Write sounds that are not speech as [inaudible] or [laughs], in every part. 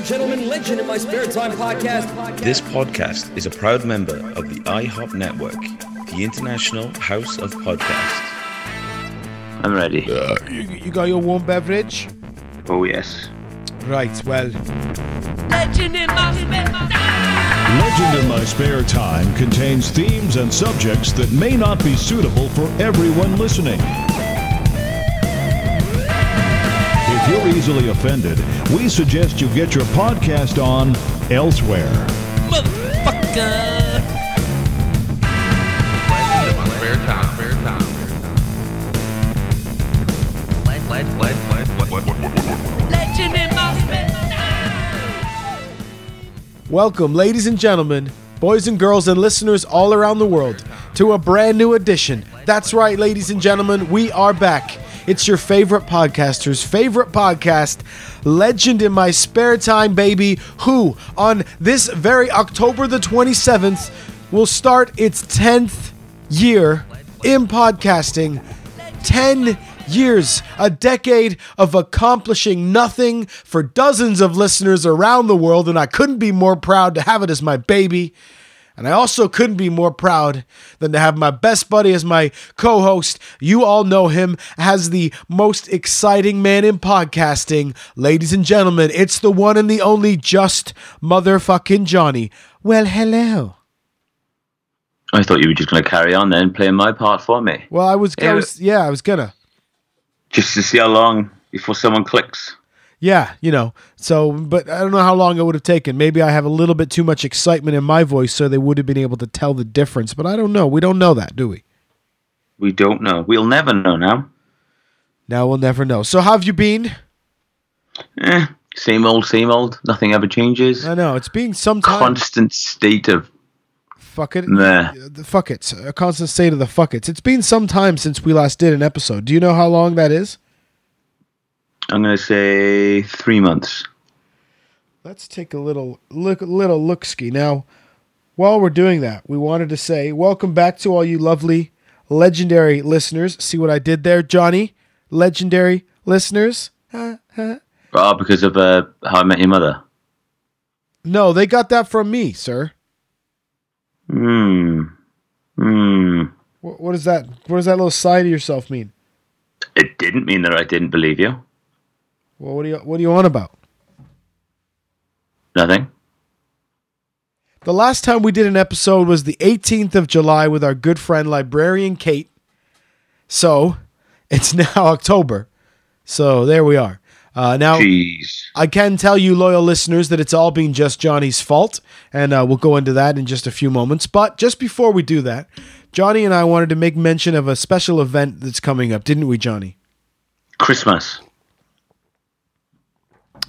and gentlemen, Legend in My Spare Time podcast. This podcast is a proud member of the IHOP Network, the International House of Podcasts. I'm ready. Uh, you, you got your warm beverage? Oh, yes. Right, well, Legend in my spare Legend in My Spare Time contains themes and subjects that may not be suitable for everyone listening. You're easily offended, we suggest you get your podcast on elsewhere. motherfucker. Welcome, ladies and gentlemen, boys and girls, and listeners all around the world, to a brand new edition. That's right, ladies and gentlemen, we are back. It's your favorite podcaster's favorite podcast, Legend in My Spare Time, baby, who on this very October the 27th will start its 10th year in podcasting. 10 years, a decade of accomplishing nothing for dozens of listeners around the world, and I couldn't be more proud to have it as my baby. And I also couldn't be more proud than to have my best buddy as my co host. You all know him as the most exciting man in podcasting. Ladies and gentlemen, it's the one and the only just motherfucking Johnny. Well, hello. I thought you were just going to carry on then, playing my part for me. Well, I was, I was yeah, I was gonna. Just to see how long before someone clicks. Yeah, you know. So, but I don't know how long it would have taken. Maybe I have a little bit too much excitement in my voice, so they would have been able to tell the difference. But I don't know. We don't know that, do we? We don't know. We'll never know now. Now we'll never know. So, how have you been? Eh, same old, same old. Nothing ever changes. I know it's been some time. Constant state of fuck it. meh. The fuck it. A constant state of the fuck it. It's been some time since we last did an episode. Do you know how long that is? I'm going to say three months. Let's take a little look, little look ski now. While we're doing that, we wanted to say welcome back to all you lovely, legendary listeners. See what I did there, Johnny? Legendary listeners. Huh. [laughs] Oh, because of uh, How I Met Your Mother. No, they got that from me, sir. Hmm. Hmm. What, what is that? What does that little side of yourself mean? It didn't mean that I didn't believe you. Well, what do you what are you on about? Nothing. The last time we did an episode was the 18th of July with our good friend librarian Kate. So it's [laughs] now October. So there we are. Uh, now Jeez. I can tell you, loyal listeners, that it's all been just Johnny's fault, and uh, we'll go into that in just a few moments. But just before we do that, Johnny and I wanted to make mention of a special event that's coming up, didn't we, Johnny? Christmas.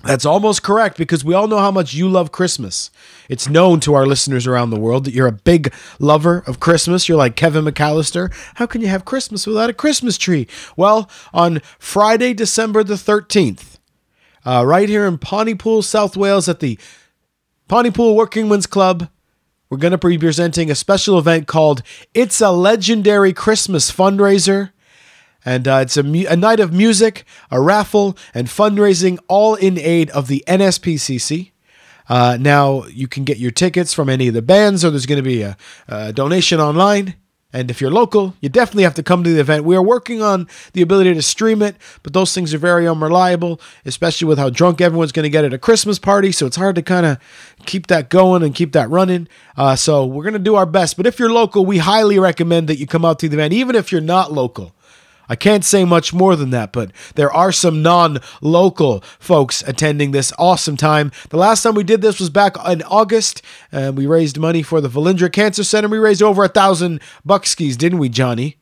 That's almost correct because we all know how much you love Christmas. It's known to our listeners around the world that you're a big lover of Christmas. You're like Kevin McAllister. How can you have Christmas without a Christmas tree? Well, on Friday, December the 13th, uh, right here in Pontypool, South Wales, at the Pontypool Working Men's Club, we're going to be presenting a special event called It's a Legendary Christmas Fundraiser. And uh, it's a, mu- a night of music, a raffle, and fundraising, all in aid of the NSPCC. Uh, now, you can get your tickets from any of the bands, or there's going to be a, a donation online. And if you're local, you definitely have to come to the event. We are working on the ability to stream it, but those things are very unreliable, especially with how drunk everyone's going to get at a Christmas party. So it's hard to kind of keep that going and keep that running. Uh, so we're going to do our best. But if you're local, we highly recommend that you come out to the event, even if you're not local. I can't say much more than that, but there are some non local folks attending this awesome time. The last time we did this was back in August, and we raised money for the Velindre Cancer Center. We raised over a thousand buckskis, didn't we, Johnny?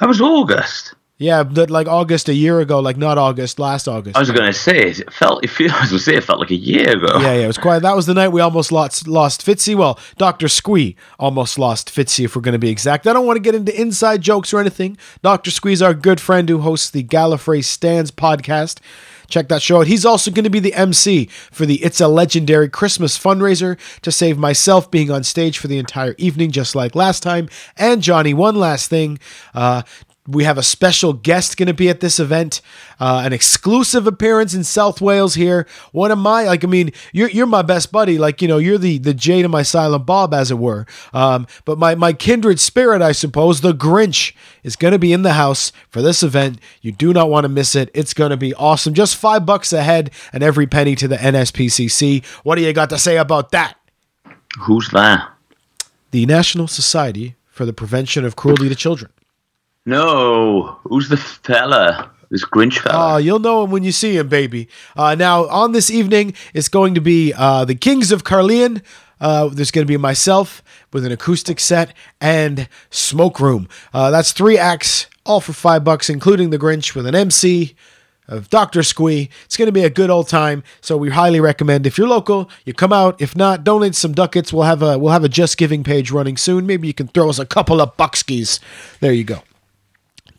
That was August. Yeah, but like August a year ago, like not August, last August. I was going to say it felt. It feel, [laughs] I was to say it felt like a year ago. Yeah, yeah, it was quite. That was the night we almost lost lost Fitzy. Well, Doctor Squee almost lost Fitzy, if we're going to be exact. I don't want to get into inside jokes or anything. Doctor Squee's our good friend who hosts the Gallifrey Stands podcast. Check that show out. He's also going to be the MC for the It's a Legendary Christmas fundraiser to save myself being on stage for the entire evening, just like last time. And Johnny, one last thing. Uh, we have a special guest going to be at this event, uh, an exclusive appearance in South Wales here. One of my, like, I mean, you're you're my best buddy. Like, you know, you're the the Jay to my Silent Bob, as it were. Um, but my my kindred spirit, I suppose, the Grinch, is going to be in the house for this event. You do not want to miss it. It's going to be awesome. Just five bucks a head, and every penny to the NSPCC. What do you got to say about that? Who's that? The National Society for the Prevention of Cruelty to Children. No. Who's the fella? This Grinch fella. you'll know him when you see him, baby. Uh, now, on this evening, it's going to be uh, the Kings of Caerleon. Uh, there's going to be myself with an acoustic set and Smoke Room. Uh, that's three acts, all for five bucks, including the Grinch with an MC of Dr. Squee. It's going to be a good old time, so we highly recommend if you're local, you come out. If not, donate some ducats. We'll have a we'll have a Just Giving page running soon. Maybe you can throw us a couple of buckskis. There you go.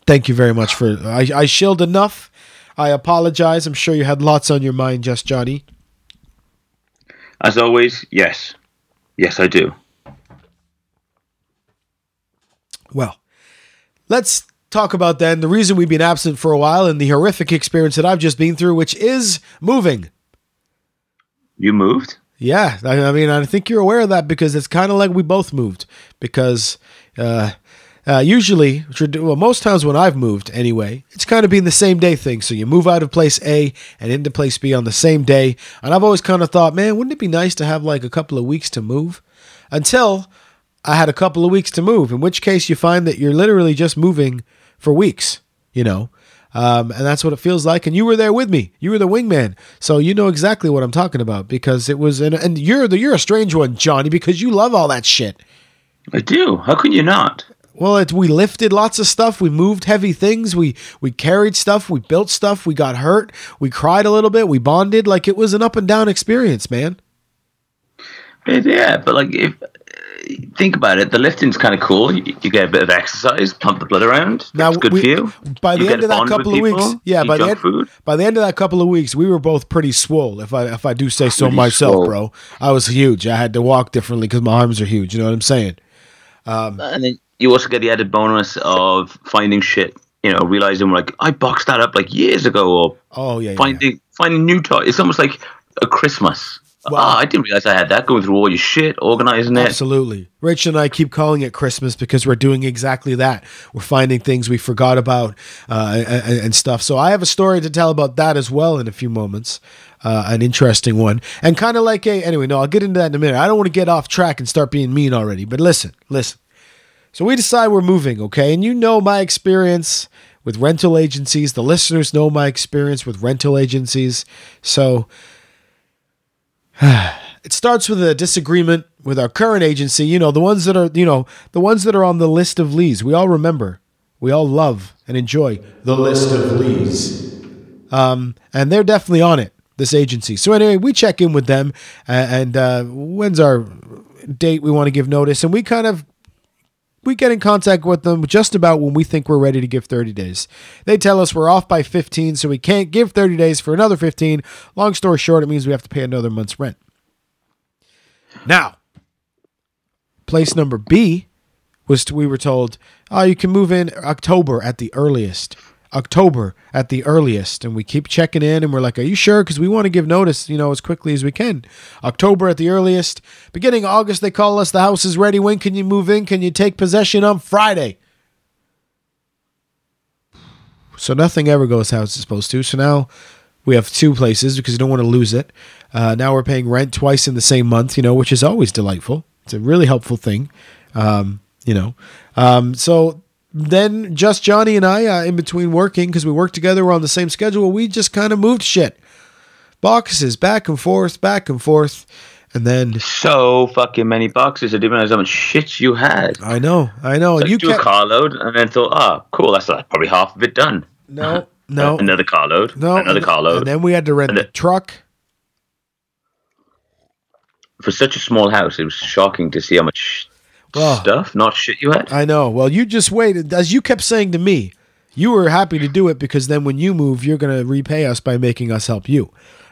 Thank you very much for I, I shilled enough. I apologize. I'm sure you had lots on your mind, just Johnny. As always, yes. Yes, I do. Well, let's talk about then the reason we've been absent for a while and the horrific experience that I've just been through, which is moving. You moved? Yeah, I, I mean, I think you're aware of that because it's kind of like we both moved. Because uh, uh, usually, well, most times when I've moved anyway, it's kind of been the same day thing. So you move out of place A and into place B on the same day. And I've always kind of thought, man, wouldn't it be nice to have like a couple of weeks to move? Until I had a couple of weeks to move, in which case you find that you're literally just moving for weeks, you know. Um, and that's what it feels like. And you were there with me. You were the wingman, so you know exactly what I'm talking about because it was. And, and you're the you're a strange one, Johnny, because you love all that shit. I do. How can you not? Well, it, we lifted lots of stuff. We moved heavy things. We we carried stuff. We built stuff. We got hurt. We cried a little bit. We bonded. Like it was an up and down experience, man. Yeah, but like if think about it, the lifting's kind of cool. You, you get a bit of exercise, pump the blood around. Now, It's good we- for you. By the You end of that couple of people, weeks, yeah, by the end, food. by the end of that couple of weeks, we were both pretty swole. If I if I do say so Pretty myself, swole. bro, I was huge. I had to walk differently because my arms are huge. You know what I'm saying? Um, and then you also get the added bonus of finding shit. You know, realizing like I boxed that up like years ago, or Oh yeah, yeah, yeah. finding finding new toys. It's almost like a Christmas. Well- ah, I didn't realize I had that. Going through all your shit, organizing it. Absolutely. Rich and I keep calling it Christmas because we're doing exactly that. We're finding things we forgot about uh, and, and stuff. So I have a story to tell about that as well in a few moments. Uh, an interesting one. And kind of like a, anyway, no, I'll get into that in a minute. I don't want to get off track and start being mean already, but listen, listen. So we decide we're moving, okay? And you know my experience with rental agencies. The listeners know my experience with rental agencies. So [sighs] it starts with a disagreement with our current agency, you know, the ones that are, you know, the ones that are on the list of Lees. We all remember. We all love and enjoy the list of Lees. Um, and they're definitely on it, this agency. So anyway, we check in with them uh, and uh, when's our date we want to give notice and we kind of we get in contact with them just about when we think we're ready to give 30 days. They tell us we're off by 15, so we can't give 30 days for another 15. Long story short, it means we have to pay another month's rent. Now, place number B was we were told, oh, you can move in October at the earliest. October at the earliest. And we keep checking in and we're like, are you sure? Because we want to give notice, you know, as quickly as we can. October at the earliest. Beginning August, they call us, the house is ready. When can you move in? Can you take possession on Friday? So nothing ever goes how it's supposed to. So now we have two places because you don't want to lose it. Uh, now we're paying rent twice in the same month, you know, which is always delightful. It's a really helpful thing, um, you know. Um, so then just Johnny and I, uh, in between working, because we work together, we're on the same schedule, we just kind of moved shit. Boxes back and forth, back and forth. And then So fucking many boxes. I didn't realize how much shit you had. I know, I know. So you do a kept, carload and then thought, oh, cool, that's like probably half of it done. no, no, Another carload. no. Another and, carload. And then we had to rent And the truck. For such a small house, it was shocking to see how much Oh. stuff, not shit you had. I know. Well, you just waited. As you kept saying to me, you were happy to do it because then when you move, you're going to repay us by making us help you.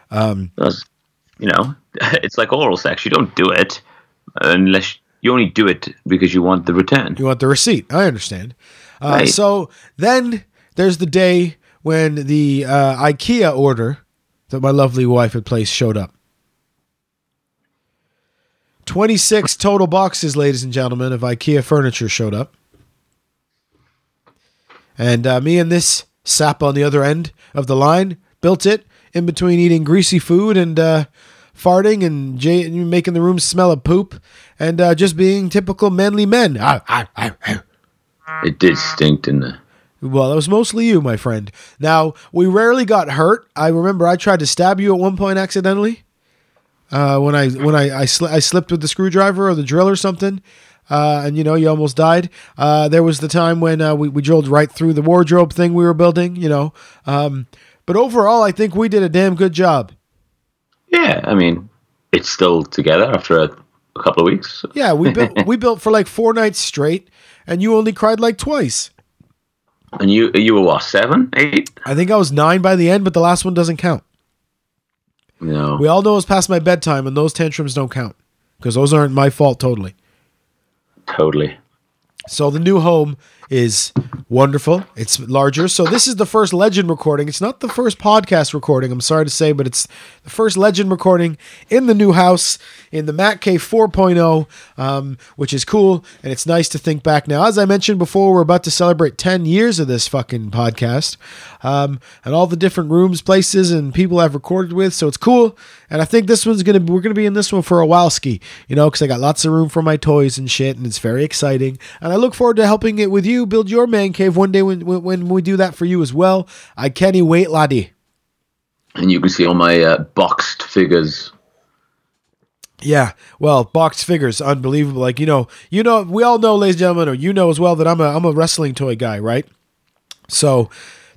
Because, you know, [laughs] it's like oral sex. You don't do it unless you only do it because you want the return. You want the receipt. I understand. Uh, Right. So then there's the day when the uh, IKEA order that my lovely wife had placed showed up. 26 total boxes, ladies and gentlemen, of IKEA furniture showed up. And uh, me and this sap on the other end of the line built it in between eating greasy food and uh, farting and j- making the room smell of poop and uh, just being typical manly men. Ah, ah, ah. It did stink, didn't it? Well, that was mostly you, my friend. Now, we rarely got hurt. I remember I tried to stab you at one point accidentally. Uh, when I when I I, sli- I slipped with the screwdriver or the drill or something, uh, and you know you almost died. Uh, there was the time when uh, we we drilled right through the wardrobe thing we were building. You know, um, but overall, I think we did a damn good job. Yeah, I mean, it's still together after a, a couple of weeks. Yeah, we built [laughs] we built for like four nights straight, and you only cried like twice. And you you were what seven, eight? I think I was nine by the end, but the last one doesn't count. No, We all know it's past my bedtime, and those tantrums don't count because those aren't my fault totally. totally. So the new home is wonderful. It's larger. So this is the first legend recording. It's not the first podcast recording, I'm sorry to say, but it's the first legend recording in the new house in the Mac K 4.0, um, which is cool. And it's nice to think back now. As I mentioned before, we're about to celebrate 10 years of this fucking podcast um, and all the different rooms, places, and people I've recorded with. So it's cool. And I think this one's going to, we're going to be in this one for a while ski, you know, because I got lots of room for my toys and shit. And it's very exciting. And I look forward to helping it with you build your man cave one day when, when, when we do that for you as well. I can't wait, laddie. And you can see all my uh, boxed figures. Yeah, well, boxed figures, unbelievable. Like you know, you know, we all know, ladies and gentlemen, or you know as well that I'm a I'm a wrestling toy guy, right? So,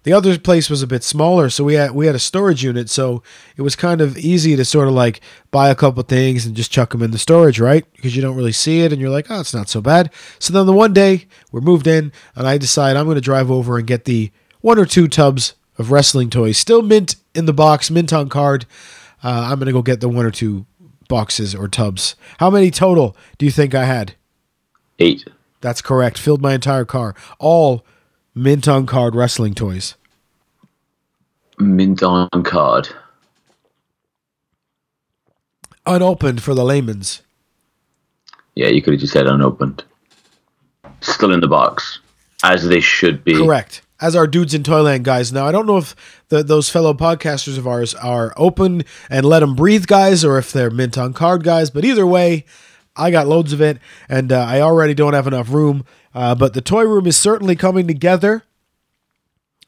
the other place was a bit smaller, so we had we had a storage unit, so it was kind of easy to sort of like buy a couple things and just chuck them in the storage, right? Because you don't really see it, and you're like, oh, it's not so bad. So then the one day we're moved in, and I decide I'm going to drive over and get the one or two tubs of wrestling toys, still mint in the box, mint on card. Uh, I'm going to go get the one or two boxes or tubs. How many total do you think I had? Eight. That's correct. Filled my entire car. All mint on card wrestling toys. Mint on card. Unopened for the layman's. Yeah, you could have just said unopened. Still in the box, as they should be. Correct. As our dudes in Toyland guys. Now, I don't know if the, those fellow podcasters of ours are open and let them breathe guys or if they're mint on card guys, but either way, I got loads of it and uh, I already don't have enough room. Uh, but the toy room is certainly coming together.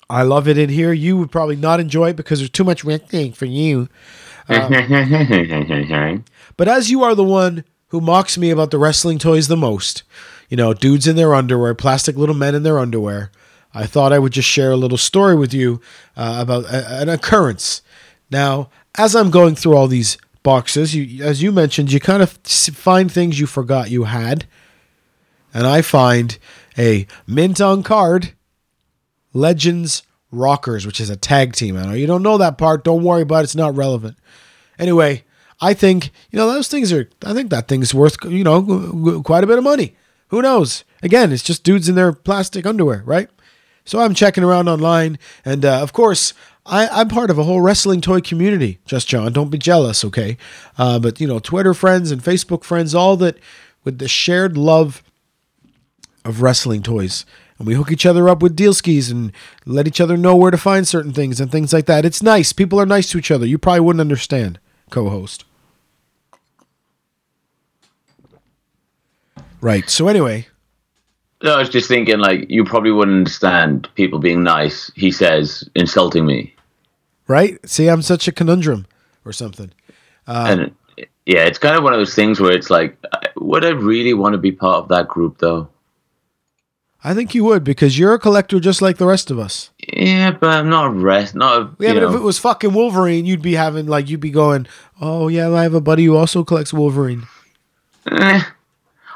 I love it in here. You would probably not enjoy it because there's too much renting for you. [laughs] But as you are the one who mocks me about the wrestling toys the most, you know, dudes in their underwear, plastic little men in their underwear, I thought I would just share a little story with you uh, about a, an occurrence. Now, as I'm going through all these boxes, you, as you mentioned, you kind of find things you forgot you had. And I find a mint on card Legends Rockers, which is a tag team. I know you don't know that part. Don't worry about it. It's not relevant. Anyway, I think, you know, those things are, I think that thing's worth, you know, quite a bit of money. Who knows? Again, it's just dudes in their plastic underwear, right? So I'm checking around online. And uh, of course, I, I'm part of a whole wrestling toy community. Just John, don't be jealous, okay? Uh, but, you know, Twitter friends and Facebook friends, all that with the shared love of wrestling toys. And we hook each other up with deal skis and let each other know where to find certain things and things like that. It's nice. People are nice to each other. You probably wouldn't understand, co host. Right. So, anyway, No, I was just thinking, like, you probably wouldn't understand people being nice. He says, insulting me. Right? See, I'm such a conundrum or something. and yeah, it's kind of one of those things where it's like, would I really want to be part of that group, though? I think you would because you're a collector just like the rest of us. Yeah, but I'm not a rest. Not a, Yeah, but if it was fucking Wolverine, you'd be having like you'd be going, "Oh yeah, I have a buddy who also collects Wolverine." eh,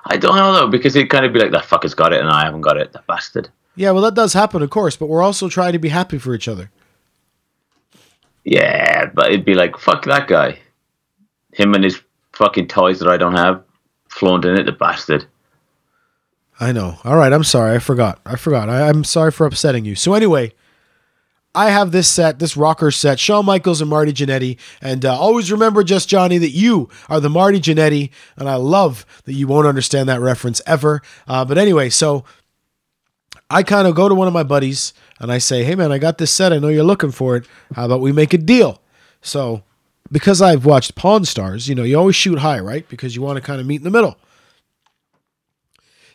I don't know though because it'd kind of be like that fucker's got it and I haven't got it. That bastard. Yeah, well that does happen, of course, but we're also trying to be happy for each other. Yeah, but it'd be like fuck that guy. Him and his fucking toys that I don't have, flaunting it, the bastard. I know. All right, I'm sorry. I forgot. I forgot. I, I'm sorry for upsetting you. So anyway, I have this set, this rocker set, Shawn Michaels and Marty Jannetty. And uh, always remember, just Johnny, that you are the Marty Jannetty. And I love that you won't understand that reference ever. Uh, but anyway, so I kind of go to one of my buddies and I say, hey, man, I got this set. I know you're looking for it. How about we make a deal? So because I've watched Pawn Stars, you know, you always shoot high, right? Because you want to kind of meet in the middle.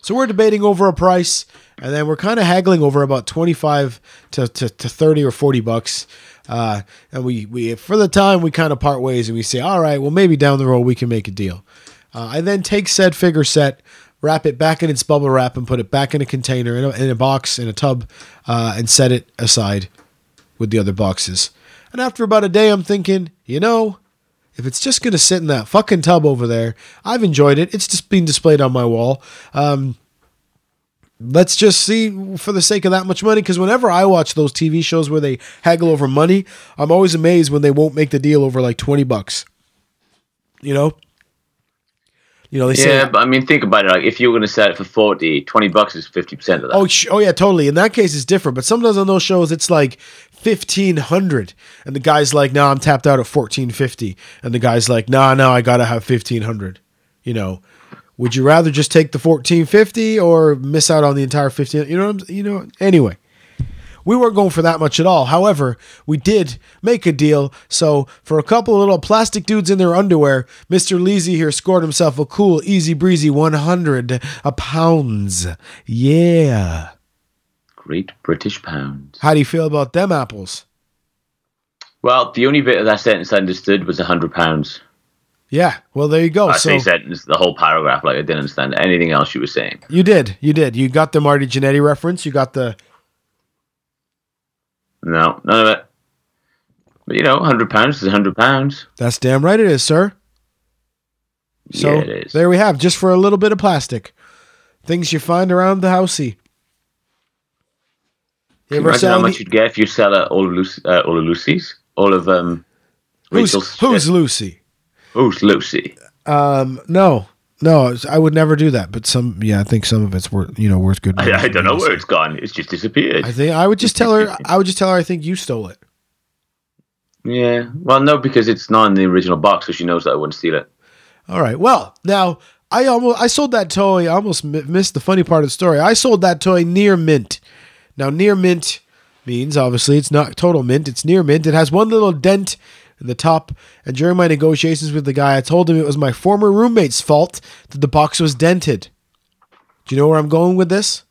So we're debating over a price, and then we're kind of haggling over about 25 to, to, to 30 or 40 bucks. Uh, and we, we, for the time, we kind of part ways and we say, all right, well, maybe down the road we can make a deal. Uh, I then take said figure set, wrap it back in its bubble wrap, and put it back in a container, in a, in a box, in a tub, uh, and set it aside with the other boxes. And after about a day, I'm thinking, you know, if it's just going to sit in that fucking tub over there, I've enjoyed it. It's just been displayed on my wall. Um, let's just see for the sake of that much money. Because whenever I watch those TV shows where they haggle over money, I'm always amazed when they won't make the deal over like 20 bucks. You know? You know, they say, Yeah, but I mean, think about it. Like, if you were going to sell it for 40, 20 bucks is 50% of that. Oh, sh- oh yeah, totally. In that case, it's different. But sometimes on those shows, it's like fifteen hundred, and the guy's like, "No, I'm tapped out at fourteen fifty, and the guy's like, "Nah, no, I gotta have fifteen hundred. You know, would you rather just take the fourteen fifty or miss out on the entire fifteen? You know, what I'm, you know. Anyway, we weren't going for that much at all. However, we did make a deal. So for a couple of little plastic dudes in their underwear, Mr. Leasy here scored himself a cool, easy breezy one hundred a pounds. Yeah. Great British pounds. How do you feel about them apples? Well, the only bit of that sentence I understood was a hundred pounds. Yeah. Well, there you go. I so say sentence, the whole paragraph. Like I didn't understand anything else you were saying. you did. You did. You got the Marty Jannetty reference. You got the. No, none of it. But you know, hundred pounds is hundred pounds. That's damn right it is, sir. So yeah, it is. there we have, just for a little bit of plastic, things you find around the housey. You ever Imagine how much any- you'd get if you sell uh, all of Lucy, uh, all of Lucy's, all of um. who's Rachel's who's shit. Lucy? who's Lucy? Um, no, no, I would never do that. But some, yeah, I think some of it's worth, you know, worth good. I, I don't know where it's gone. It's just disappeared. I think I would just tell her. [laughs] I would just tell her I think you stole it. yeah. Well, no, because it's not in the original box, so she knows that I wouldn't steal it. All right. Well, now I almost I sold that toy. I almost mi- missed the funny part of the story. I sold that toy near mint. Now near mint means obviously it's not total mint. It's near mint. It has one little dent the top. And during my negotiations with the guy, I told him it was my former roommate's fault that the box was dented. Do you know where I'm going with this?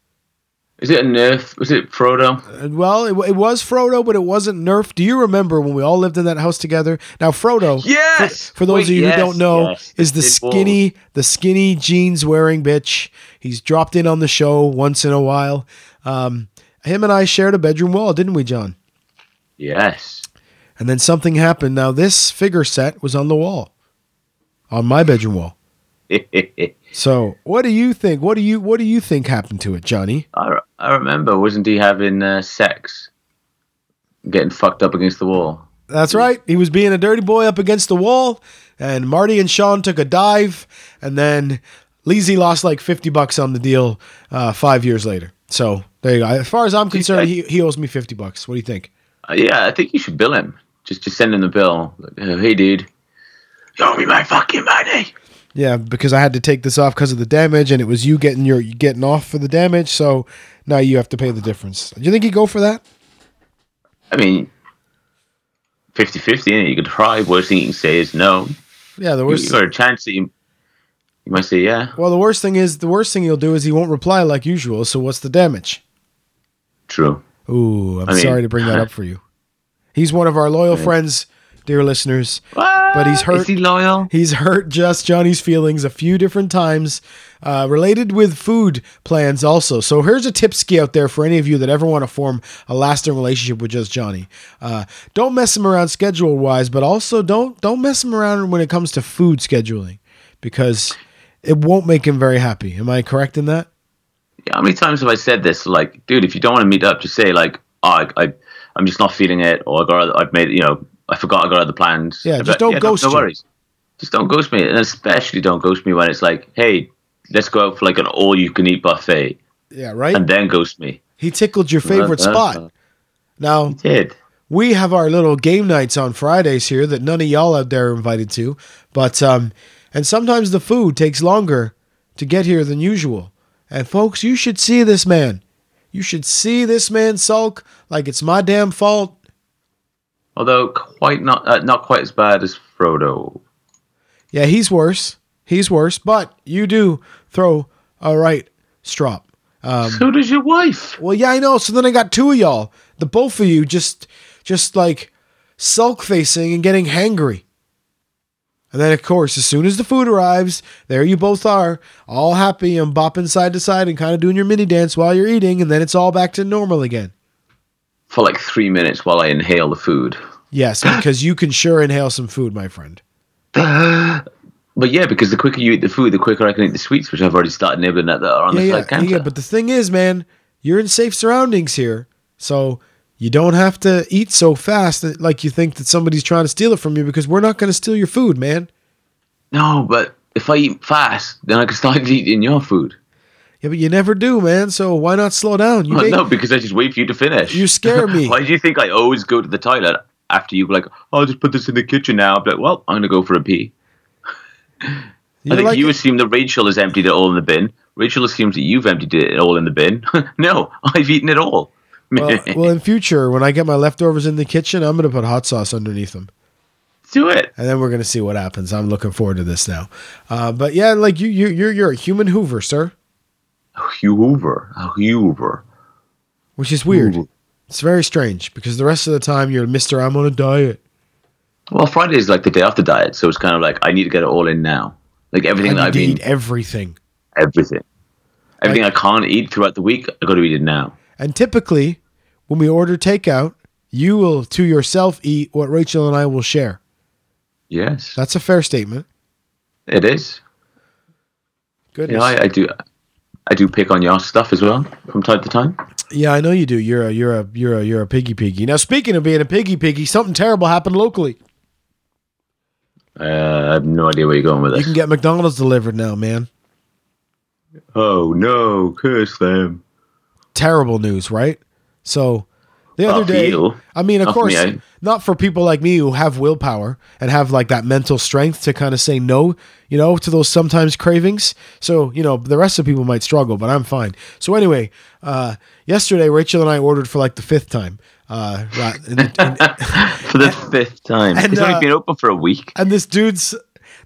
Is it a Nerf? Was it Frodo? And, Well, it, it was Frodo, but it wasn't Nerf. Do you remember when we all lived in that house together? Now, Frodo, Yes! for, for those Wait, of you yes, who don't know, yes. is the It skinny, the skinny jeans wearing bitch. He's dropped in on the show once in a while. Um, him and I shared a bedroom wall, didn't we, John? Yes. And then something happened. Now, this figure set was on the wall, on my bedroom wall. [laughs] So, what do you think? What do you what do you think happened to it, Johnny? re- I remember, wasn't he having uh, sex? Getting fucked up against the wall. That's right. He was being a dirty boy up against the wall, and Marty and Shawn took a dive, and then Leezy lost like fifty bucks on the deal uh, five years later. So there you go. As far as I'm concerned, he, he owes me fifty bucks. What do you think? Uh, yeah, I think you should bill him. Just just send him the bill. Like, oh, hey, dude. You owe me my fucking money. Yeah, because I had to take this off because of the damage, and it was you getting your getting off for the damage. So now you have to pay the difference. Do you think he'd go for that? I mean, 50 50, you could try. Worst thing you can say is no. Yeah, the You, worst. you got a chance that you, you might say yeah. Well, the worst thing is the worst thing he'll do is he won't reply like usual. So what's the damage? True. Ooh, I'm I mean- sorry to bring that [laughs] up for you. He's one of our loyal friends, dear listeners. But he's hurt. Is he loyal? He's hurt just Johnny's feelings a few different times, uh, related with food plans also. So here's a tipski out there for any of you that ever want to form a lasting relationship with just Johnny. Uh, don't mess him around schedule wise, but also don't don't mess him around when it comes to food scheduling, because it won't make him very happy. Am I correct in that? Yeah, how many times have I said this? Like, dude, if you don't want to meet up, just say like, oh, I, I I'm just not feeling it, or I got, I've made, you know, I forgot I got other plans. Yeah, just don't no- ghost No, you. worries. Just don't ghost me, and especially don't ghost me when it's like, hey, let's go out for like an all you can eat buffet, Yeah, right. and then ghost me. he tickled your favorite Uh, uh, spot. Now Did we have our little game nights on Fridays here that none of y'all out there are invited to, but um, and sometimes the food takes longer to get here than usual. And folks, you should see this man. You should see this man sulk like it's my damn fault. although quite not uh, not quite as bad as Frodo. Yeah, he's worse. He's worse, but you do throw a right strop. Um, so does your wife. Well, yeah, I know. So then I got two of y'all. The both of you just, just like sulk facing and getting hangry. And then, of course, as soon as the food arrives, there you both are, all happy and bopping side to side and kind of doing your mini dance while you're eating, and then it's all back to normal again. For like three minutes while I inhale the food. Yes, [gasps] because you can sure inhale some food, my friend. [gasps] But yeah, because the quicker you eat the food, the quicker I can eat the sweets, which I've already started nibbling at that are on Yeah, the yeah, side counter. yeah. But the thing is, man, you're in safe surroundings here, so you don't have to eat so fast that, like you think that somebody's trying to steal it from you because we're not going to steal your food, man. no, but if I eat fast, then I can [laughs] start eating your food. Yeah, but you never do, man. So why not slow down? You Well, make- no, because I just wait for you to finish. You scare me. [laughs] Why do you think I always go to the toilet after you like, oh, I'll just put this in the kitchen now? I'm like, well, I'm going to go for a pee. [laughs] I think like- you assume that Rachel has emptied it all in the bin. Rachel assumes that you've emptied it all in the bin. no, I've eaten it all. Well, [laughs] well, in future, when I get my leftovers in the kitchen, I'm going to put hot sauce underneath them. Do it. And then we're going to see what happens. I'm looking forward to this now. Uh, but yeah, like you, you, you're, you're a human Hoover, sir, A Hoover. A Hoover. which is weird. Ooh. It's very strange because the rest of the time you're Mr. I'm on a diet. Well, Friday is like the day after diet, so it's kind of like I need to get it all in now. Like everything I that I've been, everything. everything, everything I can't eat throughout the week, I got to eat it now. And typically, when we order takeout, you will to yourself eat what Rachel and I will share. Yes, That's a fair statement. it is. Goodness. Yeah, I, I do. I do pick on your stuff as well from time to time. Yeah, I know you do. You're a you're a you're a you're a piggy piggy. Now, speaking of being a piggy piggy, something terrible happened locally. Uh, I have no idea where you're going with this. You can get McDonald's delivered now, man. oh no, curse them! Terrible news, right? So, the other day, you. I mean, of Not course, me, I- not for people like me who have willpower and have like that mental strength to kind of say no, you know, to those sometimes cravings. So, you know, the rest of people might struggle, but I'm fine. So, anyway, uh, yesterday Rachel and I ordered for like the fifth time. Uh, in- in- [laughs] For the fifth time, and, it's uh, only been open for a week. and this dude's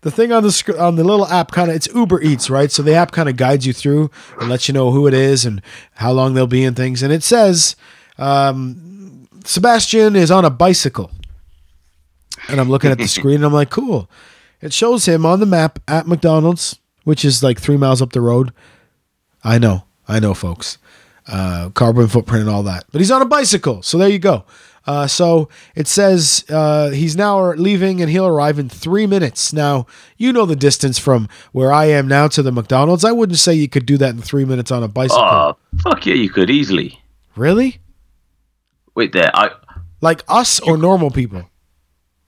the thing on the sc- on the little app kind of it's Uber Eats, right? So the app kind of guides you through and lets you know who it is and how long they'll be and things. And it says um, Sebastian is on a bicycle, and I'm looking at the screen and I'm like, cool. It shows him on the map at McDonald's, which is like three miles up the road. I know, I know, folks. Uh, carbon footprint and all that. But he's on a bicycle, so there you go. Uh, so it says uh, he's now leaving and he'll arrive in three minutes. Now, you know the distance from where I am now to the McDonald's. I wouldn't say you could do that in three minutes on a bicycle. Oh, fuck yeah, you could easily. really? Wait there, I Like us or normal people?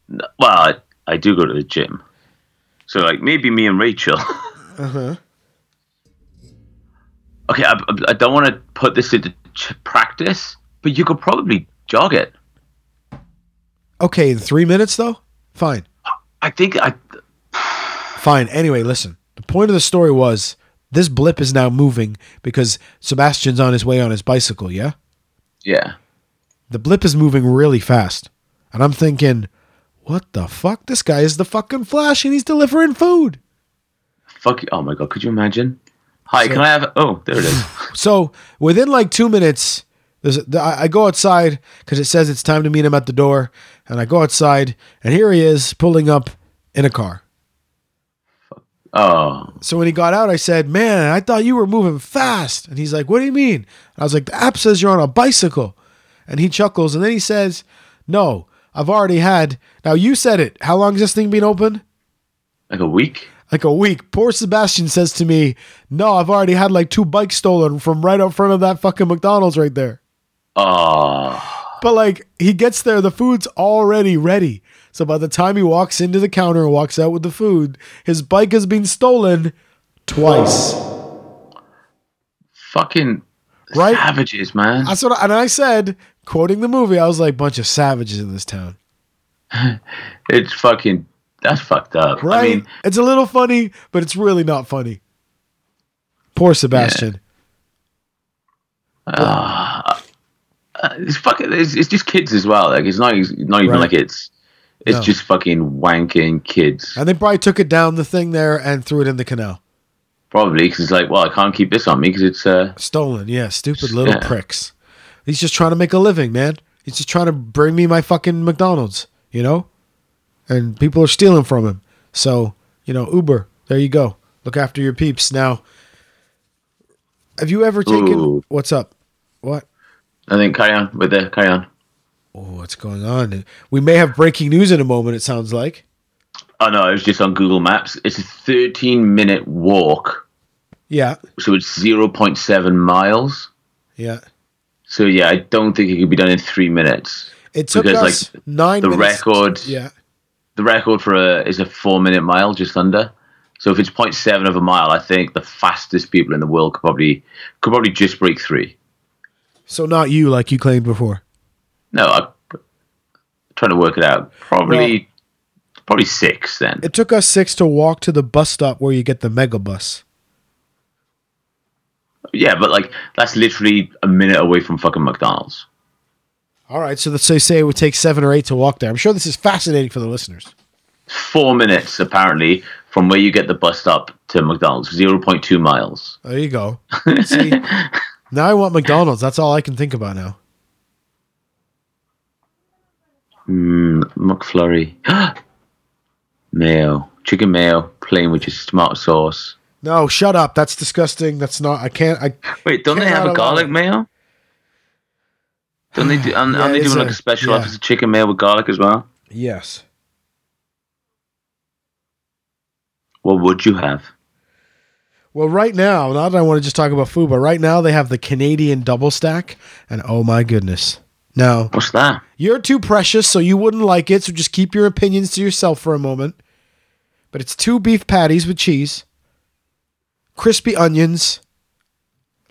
well, I, I do go to the gym, so like maybe me and Rachel. [laughs] Uh-huh. okay, I, I- I don't want to put this into ch- practice, but you could probably jog it. Okay, in three minutes though? Fine. I think I. Fine. Anyway, listen. The point of the story was this blip is now moving because Sebastian's on his way on his bicycle, yeah? Yeah. The blip is moving really fast. And I'm thinking, what the fuck? This guy is the fucking Flash and he's delivering food. Fuck you. Oh my god, could you imagine? Hi, So- can I have? Oh, there it is. [laughs] So within like two minutes, there's I I go outside because it says it's time to meet him at the door. And I go outside and here he is pulling up in a car. oh, So when he got out, I said, Man, I thought you were moving fast. And he's like, What do you mean? I was like, The app says you're on a bicycle. And he chuckles. And then he says, No, I've already had. Now you said it. How long has this thing been open? like a week. Like a week. Poor Sebastian says to me, No, I've already had like two bikes stolen from right out front of that fucking McDonald's right there. Oh, But like he gets there, the food's already ready. So by the time he walks into the counter and walks out with the food, his bike has been stolen twice. Fucking Right? savages, man. That's what, I, and I said, quoting the movie, I was like, bunch of savages in this town. [laughs] It's fucking. That's fucked up. Right? I mean, it's a little funny, but it's really not funny. Poor Sebastian. uh, [laughs] it's fucking. It's, it's just kids as well. Like it's not. It's not even Right. like it's. It's No. just fucking wanking kids. And they probably took it down the thing there and threw it in the canal. Probably because it's like, well, I can't keep this on me because it's. uh Stolen, yeah. Stupid [laughs] little Yeah. pricks. He's just trying to make a living, man. He's just trying to bring me my fucking McDonald's, you know? And people are stealing from him. So, you know, Uber, there you go. Look after your peeps. Now, have you ever taken. Ooh. What's up? What? I think carry on with the carry on. Oh, what's going on? We may have breaking news in a moment, it sounds like. Oh no, it was just on Google Maps. It's a 13 minute walk, Yeah, so it's 0.7 miles. yeah. So yeah, I don't think it could be done in three minutes. It took Because, us like, nine the minutes. record- Yeah. The record for a is a four minute mile, just under. So if it's 0.7 of a mile, I think the fastest people in the world could probably could probably just break three. So not you, like you claimed before. No, I'm trying to work it out. Probably probably six then. It took us six to walk to the bus stop where you get the mega bus. yeah, but like that's literally a minute away from fucking McDonald's. All right, so let's say say it would take seven or eight to walk there. I'm sure this is fascinating for the listeners. Four minutes apparently from where you get the bus stop to McDonald's. 0.2 miles. There you go. [laughs] See, now I want McDonald's. That's all I can think about now. Mm, McFlurry. [gasps] mayo. Chicken mayo, plain with just tomato sauce. No, shut up. That's disgusting. That's not. I can't. I Wait, don't they have a garlic it. mayo? Don't they do? And, Yeah, they doing like a- a special yeah. office of chicken mayo with garlic as well. yes. What would you have? Well, right now, not that I want to just talk about food, but right now they have the Canadian double stack, and oh my goodness. Now What's that? you're too precious, so you wouldn't like it. So just keep your opinions to yourself for a moment. But it's two beef patties with cheese, crispy onions,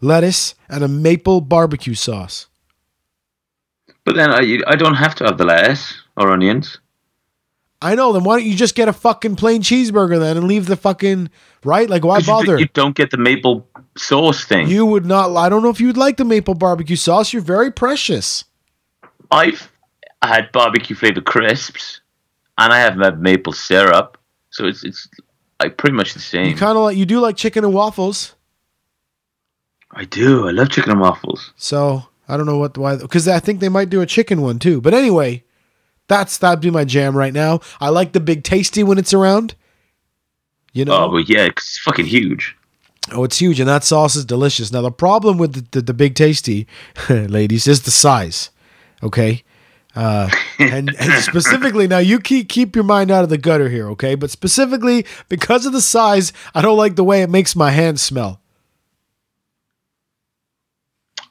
lettuce, and a maple barbecue sauce. But then I, I don't have to have the lettuce or onions. I know. Then why don't you just get a fucking plain cheeseburger then and leave the fucking right? Like why bother? You, don't get the maple sauce thing. You would not. I don't know if you would like the maple barbecue sauce. You're very precious. I've had barbecue flavored crisps, and I have had maple syrup, so it's it's like pretty much the same. You kind of like you do like chicken and waffles. I do. I love chicken and waffles. So I don't know what why because I think they might do a chicken one too. But anyway, that's that'd be my jam right now. I like the big tasty when it's around. You know, Oh, but yeah, it's fucking huge. oh, it's huge, and that sauce is delicious. Now the problem with the, the, the big tasty, [laughs] ladies, is the size. Okay. Uh, and, and [laughs] specifically now you keep keep your mind out of the gutter here, okay? But specifically because of the size, I don't like the way it makes my hands smell.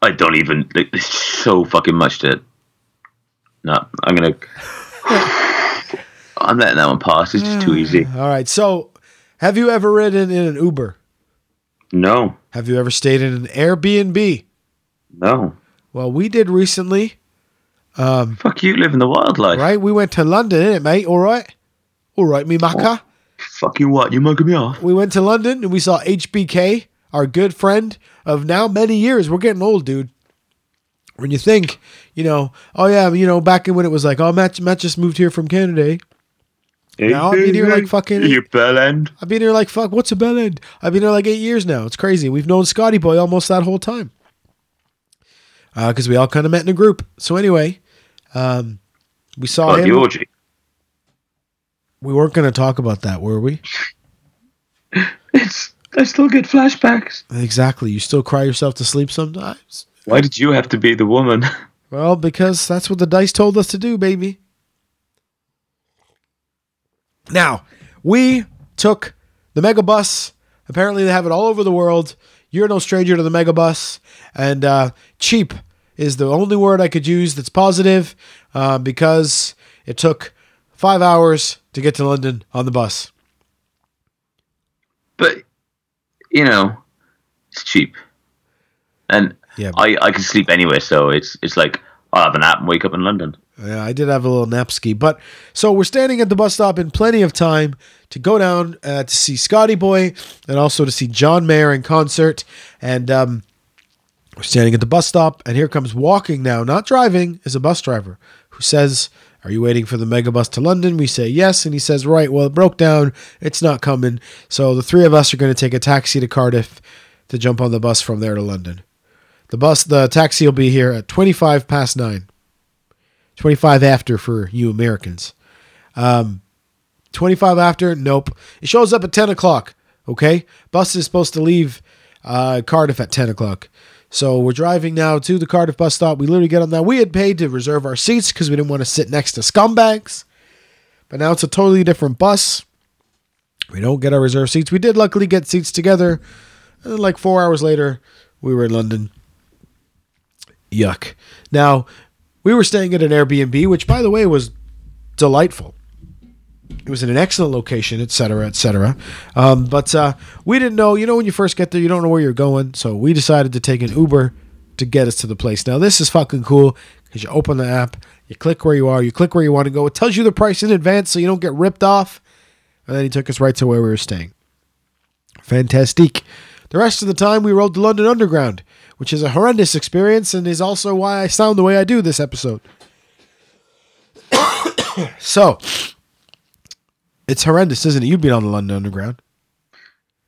I don't even. Like, there's [laughs] so fucking much to it. No, I'm gonna. I'm letting that one pass. It's just too mm. easy. All right. So, have you ever ridden in an Uber? No, Have you ever stayed in an Airbnb? no. Well, we did recently, um, Fuck you, living the wildlife. right? We went to London, innit, mate? All right. All right, me maca. Oh, fucking what? You mugging me off? We went to London and we saw HBK, our good friend of now many years. We're getting old, dude. When you think, you know, oh yeah, you know, back in when it was like, oh, Matt, Matt just moved here from Canada. eh? Now I've been here like fucking- You bell end. I've been here like fuck. What's a bell end? I've been here like eight years now. It's crazy. We've known Scotty Boy almost that whole time. Because we all kind of met in a group. So anyway, um, we saw Oh, him. the orgy. We weren't going to talk about that, were we? [laughs] It's. I still get flashbacks. Exactly. You still cry yourself to sleep sometimes. Why did you have to be the woman? [laughs] Well, because that's what the dice told us to do, baby. Now, we took the Megabus. Apparently, they have it all over the world. You're no stranger to the Megabus. And uh, cheap is the only word I could use that's positive uh, because it took five hours to get to London on the bus. But you know, it's cheap, and Yeah. I I can sleep anywhere, so it's it's like I'll have a nap and wake up in London. Yeah, I did have a little nap ski. But so we're standing at the bus stop in plenty of time to go down uh, to see Scotty Boy and also to see John Mayer in concert. And um, we're standing at the bus stop, and here comes walking now, not driving, is a bus driver who says, Are you waiting for the megabus to London? We say yes. And he says, Right, well, it broke down. It's not coming. So the three of us are going to take a taxi to Cardiff to jump on the bus from there to London. The bus, the taxi will be here at 25 past nine. 25 after for you Americans. Um, 25 after, nope. It shows up at 10 o'clock. Okay. Bus is supposed to leave uh, Cardiff at 10 o'clock. So we're driving now to the Cardiff bus stop. We literally get on that. We had paid to reserve our seats because we didn't want to sit next to scumbags. But now it's a totally different bus. We don't get our reserved seats. We did luckily get seats together. And like four hours later, we were in London. Yuck. Now, we were staying at an Airbnb, which, by the way, was delightful. It was in an excellent location, et cetera, et cetera. Um, but uh, we didn't know, you know, when you first get there, you don't know where you're going. So we decided to take an Uber to get us to the place. Now, this is fucking cool because you open the app, you click where you are, you click where you want to go. It tells you the price in advance so you don't get ripped off. And then he took us right to where we were staying. Fantastic. The rest of the time, we rode the London Underground, which is a horrendous experience and is also why I sound the way I do this episode. [coughs] so, it's horrendous, isn't it? You've been on the London Underground.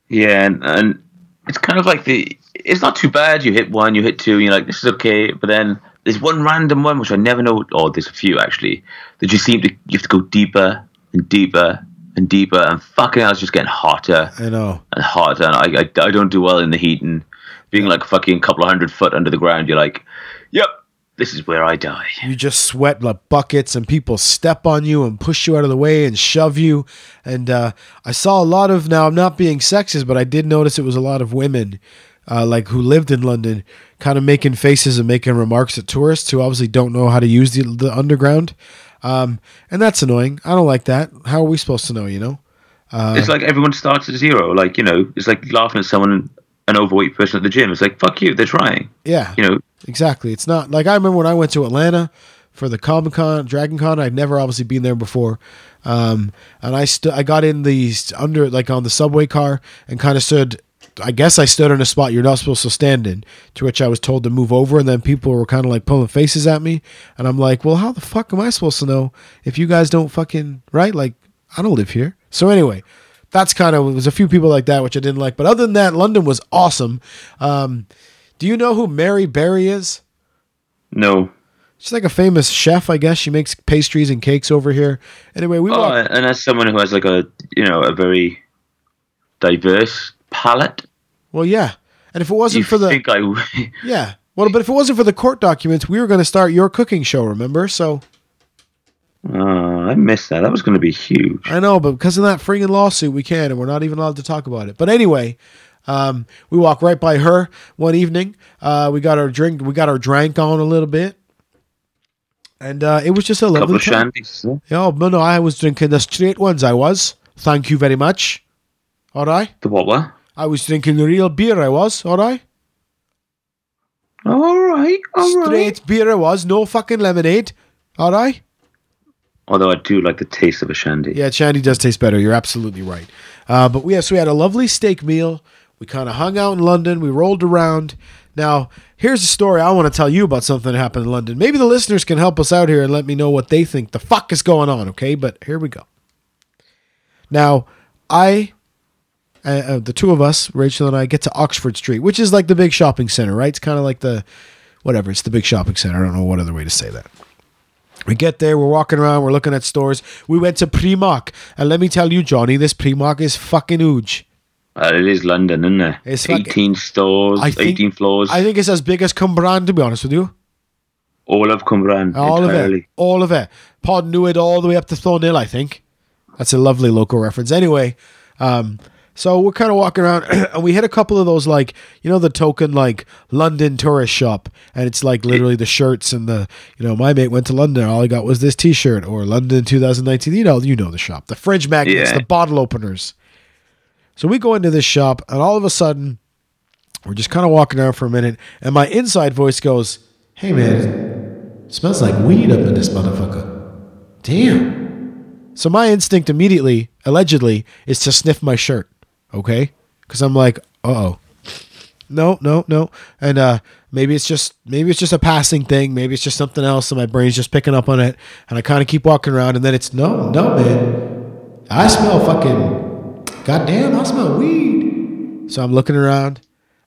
Yeah, and, and it's kind of like the. It's not too bad. You hit one, you hit two, and you're like, this is okay. But then there's one random one which I never know. Oh, there's a few actually that you seem to you have to go deeper and deeper and deeper, and fucking hell, it's just getting hotter I know. and hotter. And I, I I don't do well in the heat, and being like fucking couple of hundred foot under the ground, you're like, yep, this is where I die. You just sweat like buckets, and people step on you and push you out of the way and shove you. And uh, I saw a lot of. Now, I'm not being sexist, but I did notice it was a lot of women, uh, like who lived in London, kind of making faces and making remarks at tourists who obviously don't know how to use the, the underground. Um, and that's annoying. I don't like that. How are we supposed to know? You know? it's like everyone starts at zero. Like you know, it's like laughing at someone, an overweight person at the gym. It's like fuck you, they're trying. Yeah. You know, Exactly. It's not like I remember when I went to Atlanta for the Comic Con, Dragon Con. I'd never obviously been there before, um, and I st- I got in the under like on the subway car and kind of stood. I guess I stood in a spot you're not supposed to stand in, to which I was told to move over, and then people were kind of like pulling faces at me, and I'm like, well, how the fuck am I supposed to know if you guys don't fucking right? Like, I don't live here. So anyway, that's kind of it was a few people like that which I didn't like, but other than that, London was awesome. Um, do you know who Mary Berry is? no. She's like a famous chef, I guess. She makes pastries and cakes over here. Anyway, we Oh, and as someone who has like a you know a very diverse palate, Well, yeah. And if it wasn't for the think I? w- yeah, well, but if it wasn't for the court documents, we were going to start your cooking show. Remember? So oh, I missed that. That was going to be huge. I know, but because of that friggin' lawsuit, we can't, and we're not even allowed to talk about it. But anyway, um, we walk right by her one evening. Uh, we got our drink, we got our drank on a little bit, and uh, it was just a lovely couple of shandies. Yeah, no, no, I was drinking the straight ones. I was. Thank you very much. All right. The what? What? I was drinking the real beer. I was. All right. All right, all right. Straight beer. I was. No fucking lemonade. All right. Although I do like the taste of a shandy. Yeah, Shandy does taste better. You're absolutely right. Uh, but we, yes, we had a lovely steak meal. We kind of hung out in London. We rolled around. Now, here's a story I want to tell you about something that happened in London. Maybe the listeners can help us out here and let me know what they think the fuck is going on, okay? But here we go. Now, I, uh, uh, the two of us, Rachel and I, get to Oxford Street, which is like the big shopping center, right? It's kind of like the, whatever, it's the big shopping center. I don't know what other way to say that. We get there, we're walking around, we're looking at stores. We went to Primark, and let me tell you, Johnny, this Primark is fucking huge. Uh, it is London, isn't it? It's fucking- 18 stores, I think- 18 floors, I think it's as big as Cwmbran, to be honest with you. all of Cwmbran All entirely. of it, all of it. Pontnewydd all the way up to Thornhill, I think. That's a lovely local reference. Anyway, um, so we're kind of walking around, [clears throat] and we hit a couple of those like you know the token like London tourist shop, and it's like literally the shirts and the you know my mate went to London, all I got was this T-shirt or London 2019. You know, you know the shop, the fridge magnets, Yeah. the bottle openers. So we go into this shop, and all of a sudden, we're just kind of walking around for a minute, and my inside voice goes, Hey man, smells like weed up in this motherfucker. Damn. So my instinct immediately, allegedly, is to sniff my shirt, okay? Because I'm like, oh. No, no, no. And uh maybe it's just maybe it's just a passing thing, maybe it's just something else, and my brain's just picking up on it, and I kind of keep walking around, and then it's no, no, man. I smell fucking goddamn, I smell weed. So I'm looking around.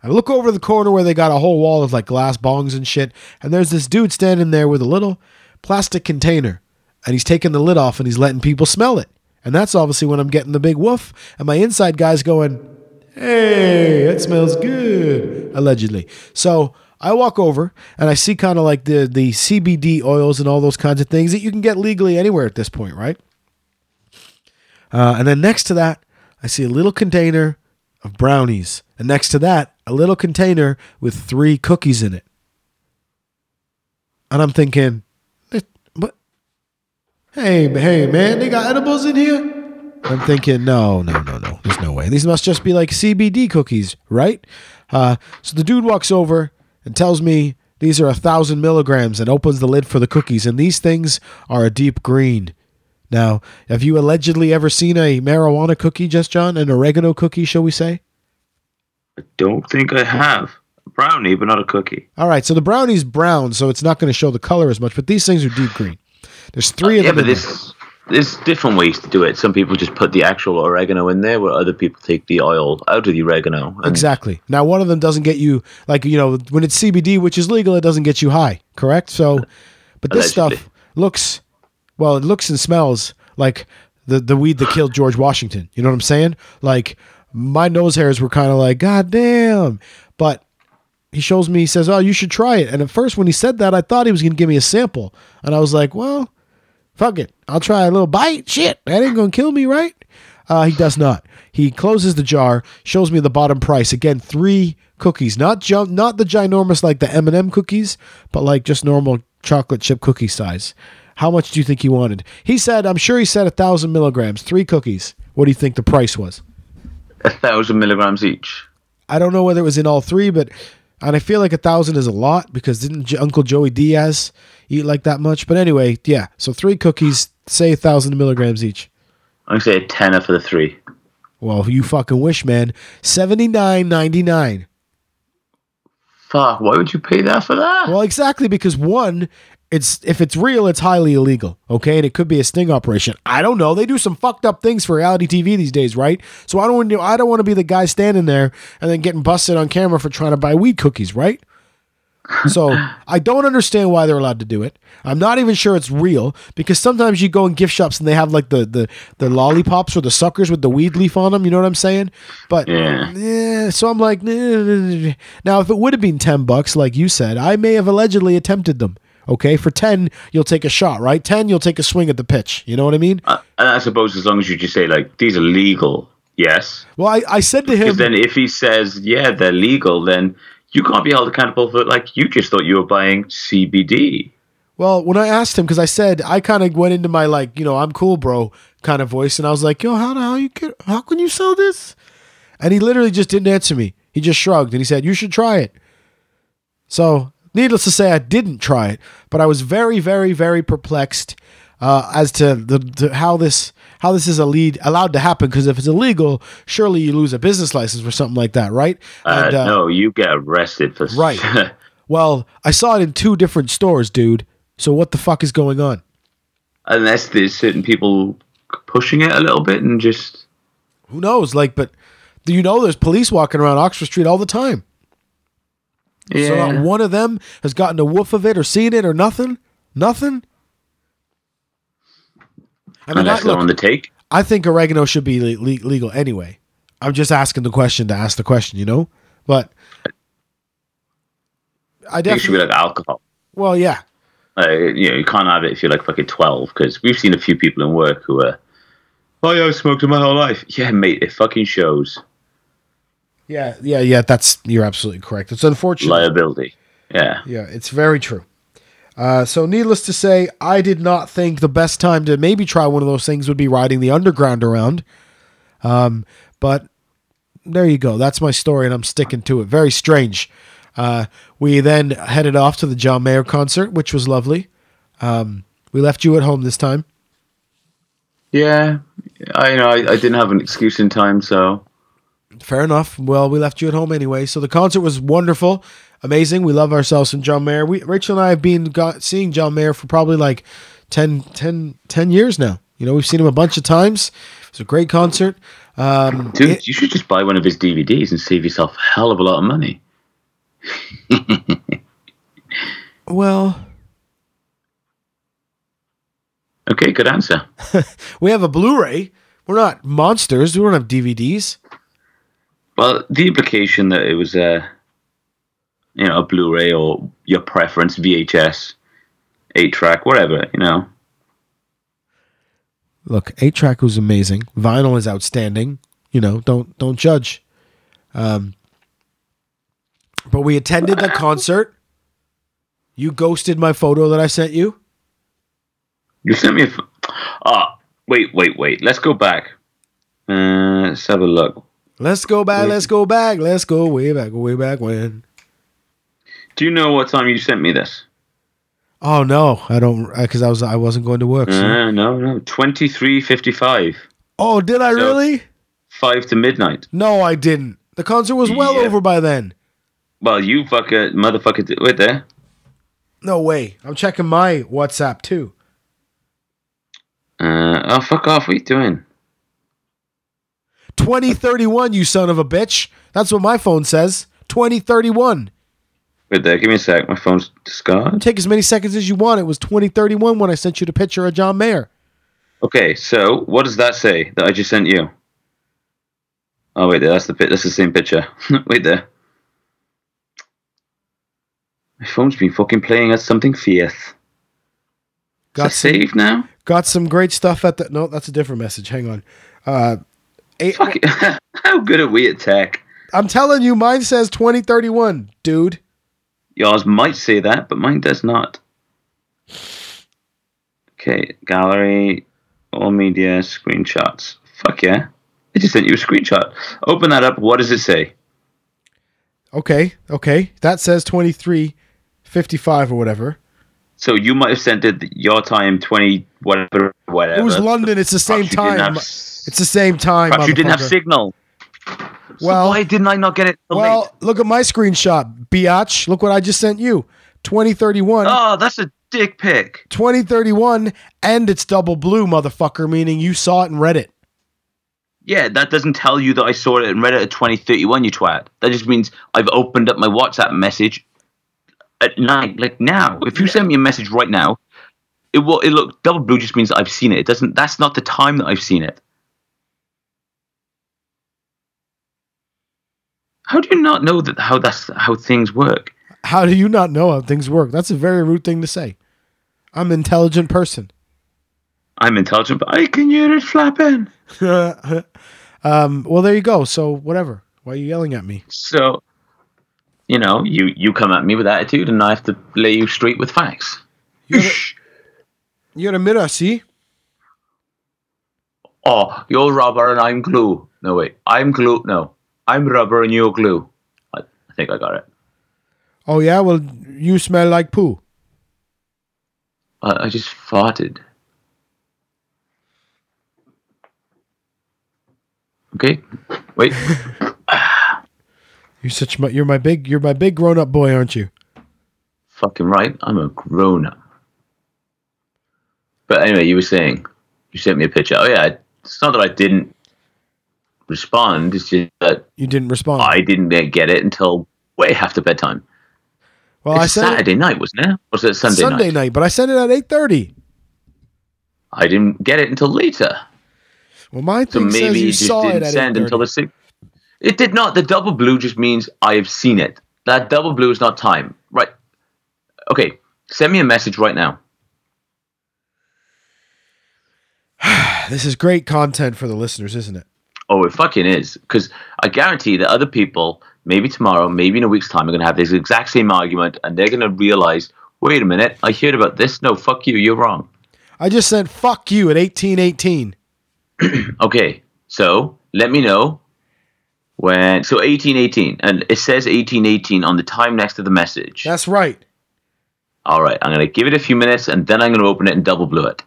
I look over the corner where they got a whole wall of like glass bongs and shit, and there's this dude standing there with a little plastic container, and he's taking the lid off and he's letting people smell it. And that's obviously when I'm getting the big woof, and my inside guy's going, "Hey, that smells good," allegedly. So I walk over and I see kind of like the the CBD oils and all those kinds of things that you can get legally anywhere at this point, right? Uh, and then next to that, I see a little container of brownies. And next to that, a little container with three cookies in it. And I'm thinking, "Eh, what? Hey, hey, man, they got edibles in here? I'm thinking, no, no, no, no. There's no way. These must just be like CBD cookies, right? Uh, so the dude walks over and tells me these are a thousand milligrams and opens the lid for the cookies. And these things are a deep green. Now, have you allegedly ever seen a marijuana cookie, just John? An oregano cookie, shall we say? I don't think I have. A brownie, but not a cookie. All right, so the brownie's brown, so it's not going to show the color as much, but these things are deep green. There's three uh, of yeah, them. but in there. this there's different ways to do it. Some people just put the actual oregano in there, where other people take the oil out of the oregano. Exactly. Now, one of them doesn't get you like you know when it's CBD, which is legal, it doesn't get you high. Correct. So, but this Allegedly. stuff looks well. It looks and smells like the the weed that killed George Washington. You know what I'm saying? Like my nose hairs were kind of like, God damn. But he shows me, he says, Oh, you should try it. And at first, when he said that, I thought he was going to give me a sample. And I was like, Well, fuck it. I'll try a little bite. Shit, that ain't going to kill me, right? Uh, he does not. He closes the jar, shows me the bottom price. Again, three cookies, not jump, not the ginormous like the M and m cookies, but like just normal chocolate chip cookie size. How much do you think he wanted? He said, I'm sure he said a thousand milligrams, three cookies. What do you think the price was? a thousand milligrams each. I don't know whether it was in all three, but and I feel like a thousand is a lot because didn't J- Uncle Joey Diaz eat like that much? But anyway, yeah. So three cookies, say a thousand milligrams each. I'm gonna say a tenner for the three. Well, you fucking wish, man. Seventy nine ninety nine. Fuck, why would you pay that for that? Well, exactly because one, it's if it's real, it's highly illegal. Okay, and it could be a sting operation. I don't know. They do some fucked up things for reality TV these days, right? So I don't want to. I don't want to be the guy standing there and then getting busted on camera for trying to buy weed cookies, right? So I don't understand why they're allowed to do it. I'm not even sure it's real because sometimes you go in gift shops and they have like the the the lollipops or the suckers with the weed leaf on them. You know what I'm saying? But Yeah. yeah, so I'm like, now if it would have been ten bucks, like you said, I may have allegedly attempted them. Okay, for ten, you'll take a shot, right? Ten, you'll take a swing at the pitch. You know what I mean? Uh, and I suppose as long as you just say like these are legal, yes. Well, I, I said to him, Because then if he says yeah they're legal, then you can't be held accountable for like you just thought you were buying CBD. Well, when I asked him, because I said I kind of went into my like, you know, I'm cool, bro, kind of voice, and I was like, yo, how the hell you get, how can you sell this? And he literally just didn't answer me. He just shrugged and he said, you should try it. So, needless to say, I didn't try it, but I was very, very, very perplexed uh, as to the to how this how this is a lead allowed to happen. Because if it's illegal, surely you lose a business license or something like that, right? Uh, And, uh, no, you get arrested for Right. [laughs] Well, I saw it in two different stores, dude. So what the fuck is going on? Unless there's certain people pushing it a little bit and just Who knows? Like, but do you know there's police walking around Oxford Street all the time? yeah. So not one of them has gotten a woof of it or seen it or nothing. Nothing. I mean, I, look, on the take. I think oregano should be le- le- legal anyway. I'm just asking the question to ask the question, you know. But I I think it should be like alcohol. well, yeah, Uh, you know, you can't have it if you're like fucking twelve because we've seen a few people in work who are. Oh yeah, I've smoked in my whole life. Yeah, mate, it fucking shows yeah, yeah, yeah. That's you're absolutely correct. It's unfortunate. liability. Yeah, Yeah, it's very true. Uh, so, needless to say, I did not think the best time to maybe try one of those things would be riding the underground around. Um, but there you go. That's my story, and I'm sticking to it. Very strange. Uh, we then headed off to the John Mayer concert, which was lovely. Um, we left you at home this time. Yeah, I you know I, I didn't have an excuse in time, so Fair enough. Well, we left you at home anyway. So the concert was wonderful, amazing. We love ourselves some John Mayer. We Rachel and I have been got, seeing John Mayer for probably like 10, 10, 10 years now. You know, we've seen him a bunch of times. It was a great concert. Um, dude, it- you should just buy one of his DVDs and save yourself a hell of a lot of money. [laughs] well, Okay, good answer. [laughs] we have a Blu-ray. We're not monsters. We don't have DVDs. Well, the implication that it was a, you know, a Blu-ray or your preference VHS, eight track, whatever, you know. Look, eight track was amazing. Vinyl is outstanding. You know, don't don't judge. Um, but we attended the concert. You ghosted my photo that I sent you. You sent me a. F- ah, wait, wait, wait. Let's go back. Uh, let's have a look. Let's go back. Let's go back. Let's go way back. Way back when. Do you know what time you sent me this? Oh no, I don't because I was I wasn't going to work. so- Uh, no, no. Twenty three fifty five. Oh, did I so- really? Five to midnight. No, I didn't. The concert was well Yeah. over by then. Well, you fucker, motherfucker, did- wait there. No way. I'm checking my WhatsApp too. Uh, oh, fuck off. What are you doing? 2031, you son of a bitch. That's what my phone says. 2031. Wait there. Give me a sec. My phone's discarded. Take as many seconds as you want. It was 2031 when I sent you the picture of John Mayer. Okay, so what does that say that I just sent you? Oh wait, there. That's the that's the same picture. [laughs] wait there. My phone's been fucking playing at something fierce. Got Got some, saved now? got some great stuff at the. No, that's a different message. Hang on. Uh, eight, Fuck it. [laughs] How good are we at tech? I'm telling you, mine says 2031, dude. Yours might say that, but mine does not. Okay, gallery, all media, screenshots. Fuck yeah. I just sent you a screenshot. Open that up. What does it say? Okay, okay. That says 2355 or whatever. So you might have sent it your time, 20, whatever, whatever. It was London. It's the same time. have- It's the same time. Perhaps you didn't have signal. So Well- why didn't I not get it? till late? Well, look at my screenshot, biatch. Look what I just sent you. 2031. oh, that's a dick pic. 2031 and it's double blue, motherfucker, meaning you saw it and read it. Yeah, that doesn't tell you that I saw it and read it at 2031, you twat. That just means I've opened up my WhatsApp message at night, like now. If you send me a message right now, it will it look double blue just means I've seen it. It doesn't that's not the time that I've seen it. How do you not know that how that's how things work? How do you not know how things work? That's a very rude thing to say. I'm an intelligent person. I'm intelligent, but I can hear it flapping. [laughs] um, well, there you go. So, whatever. Why are you yelling at me? So, you know, you you come at me with attitude, and I have to lay you straight with facts. You're a, you're the mirror, see? Oh, you're rubber and I'm glue. No wait, I'm glue. No, I'm rubber and you're glue. I, I think I got it. Oh, yeah? Well, you smell like poo. I, I just farted. Okay, wait. [laughs] You're such my, you're my big you're my big grown up boy, aren't you? Fucking right. I'm a grown up. But anyway, you were saying you sent me a picture. Oh yeah, it's not that I didn't respond. It's just that You didn't respond. I didn't get it until way after bedtime. well, I it's sent Saturday night, wasn't it? Or was it it Sunday, Sunday night? night, but I sent it at eight thirty. I didn't get it until later. Well, my So thing says maybe you you just saw it didn't at send until the six. It did not. The double blue just means I have seen it. That double blue is not time. Right. Okay. Send me a message right now. [sighs] This is great content for the listeners, isn't it? Oh, it fucking is. Because I guarantee that other people, maybe tomorrow, maybe in a week's time, are going to have this exact same argument and they're going to realize, wait a minute, I heard about this. No, fuck you. You're wrong. I just sent "fuck you" at eighteen eighteen. [clears throat] Okay. So let me know when so 1818 and it says 1818 on the time next to the message. That's right. All right, I'm gonna give it a few minutes and then I'm gonna open it and double blue it.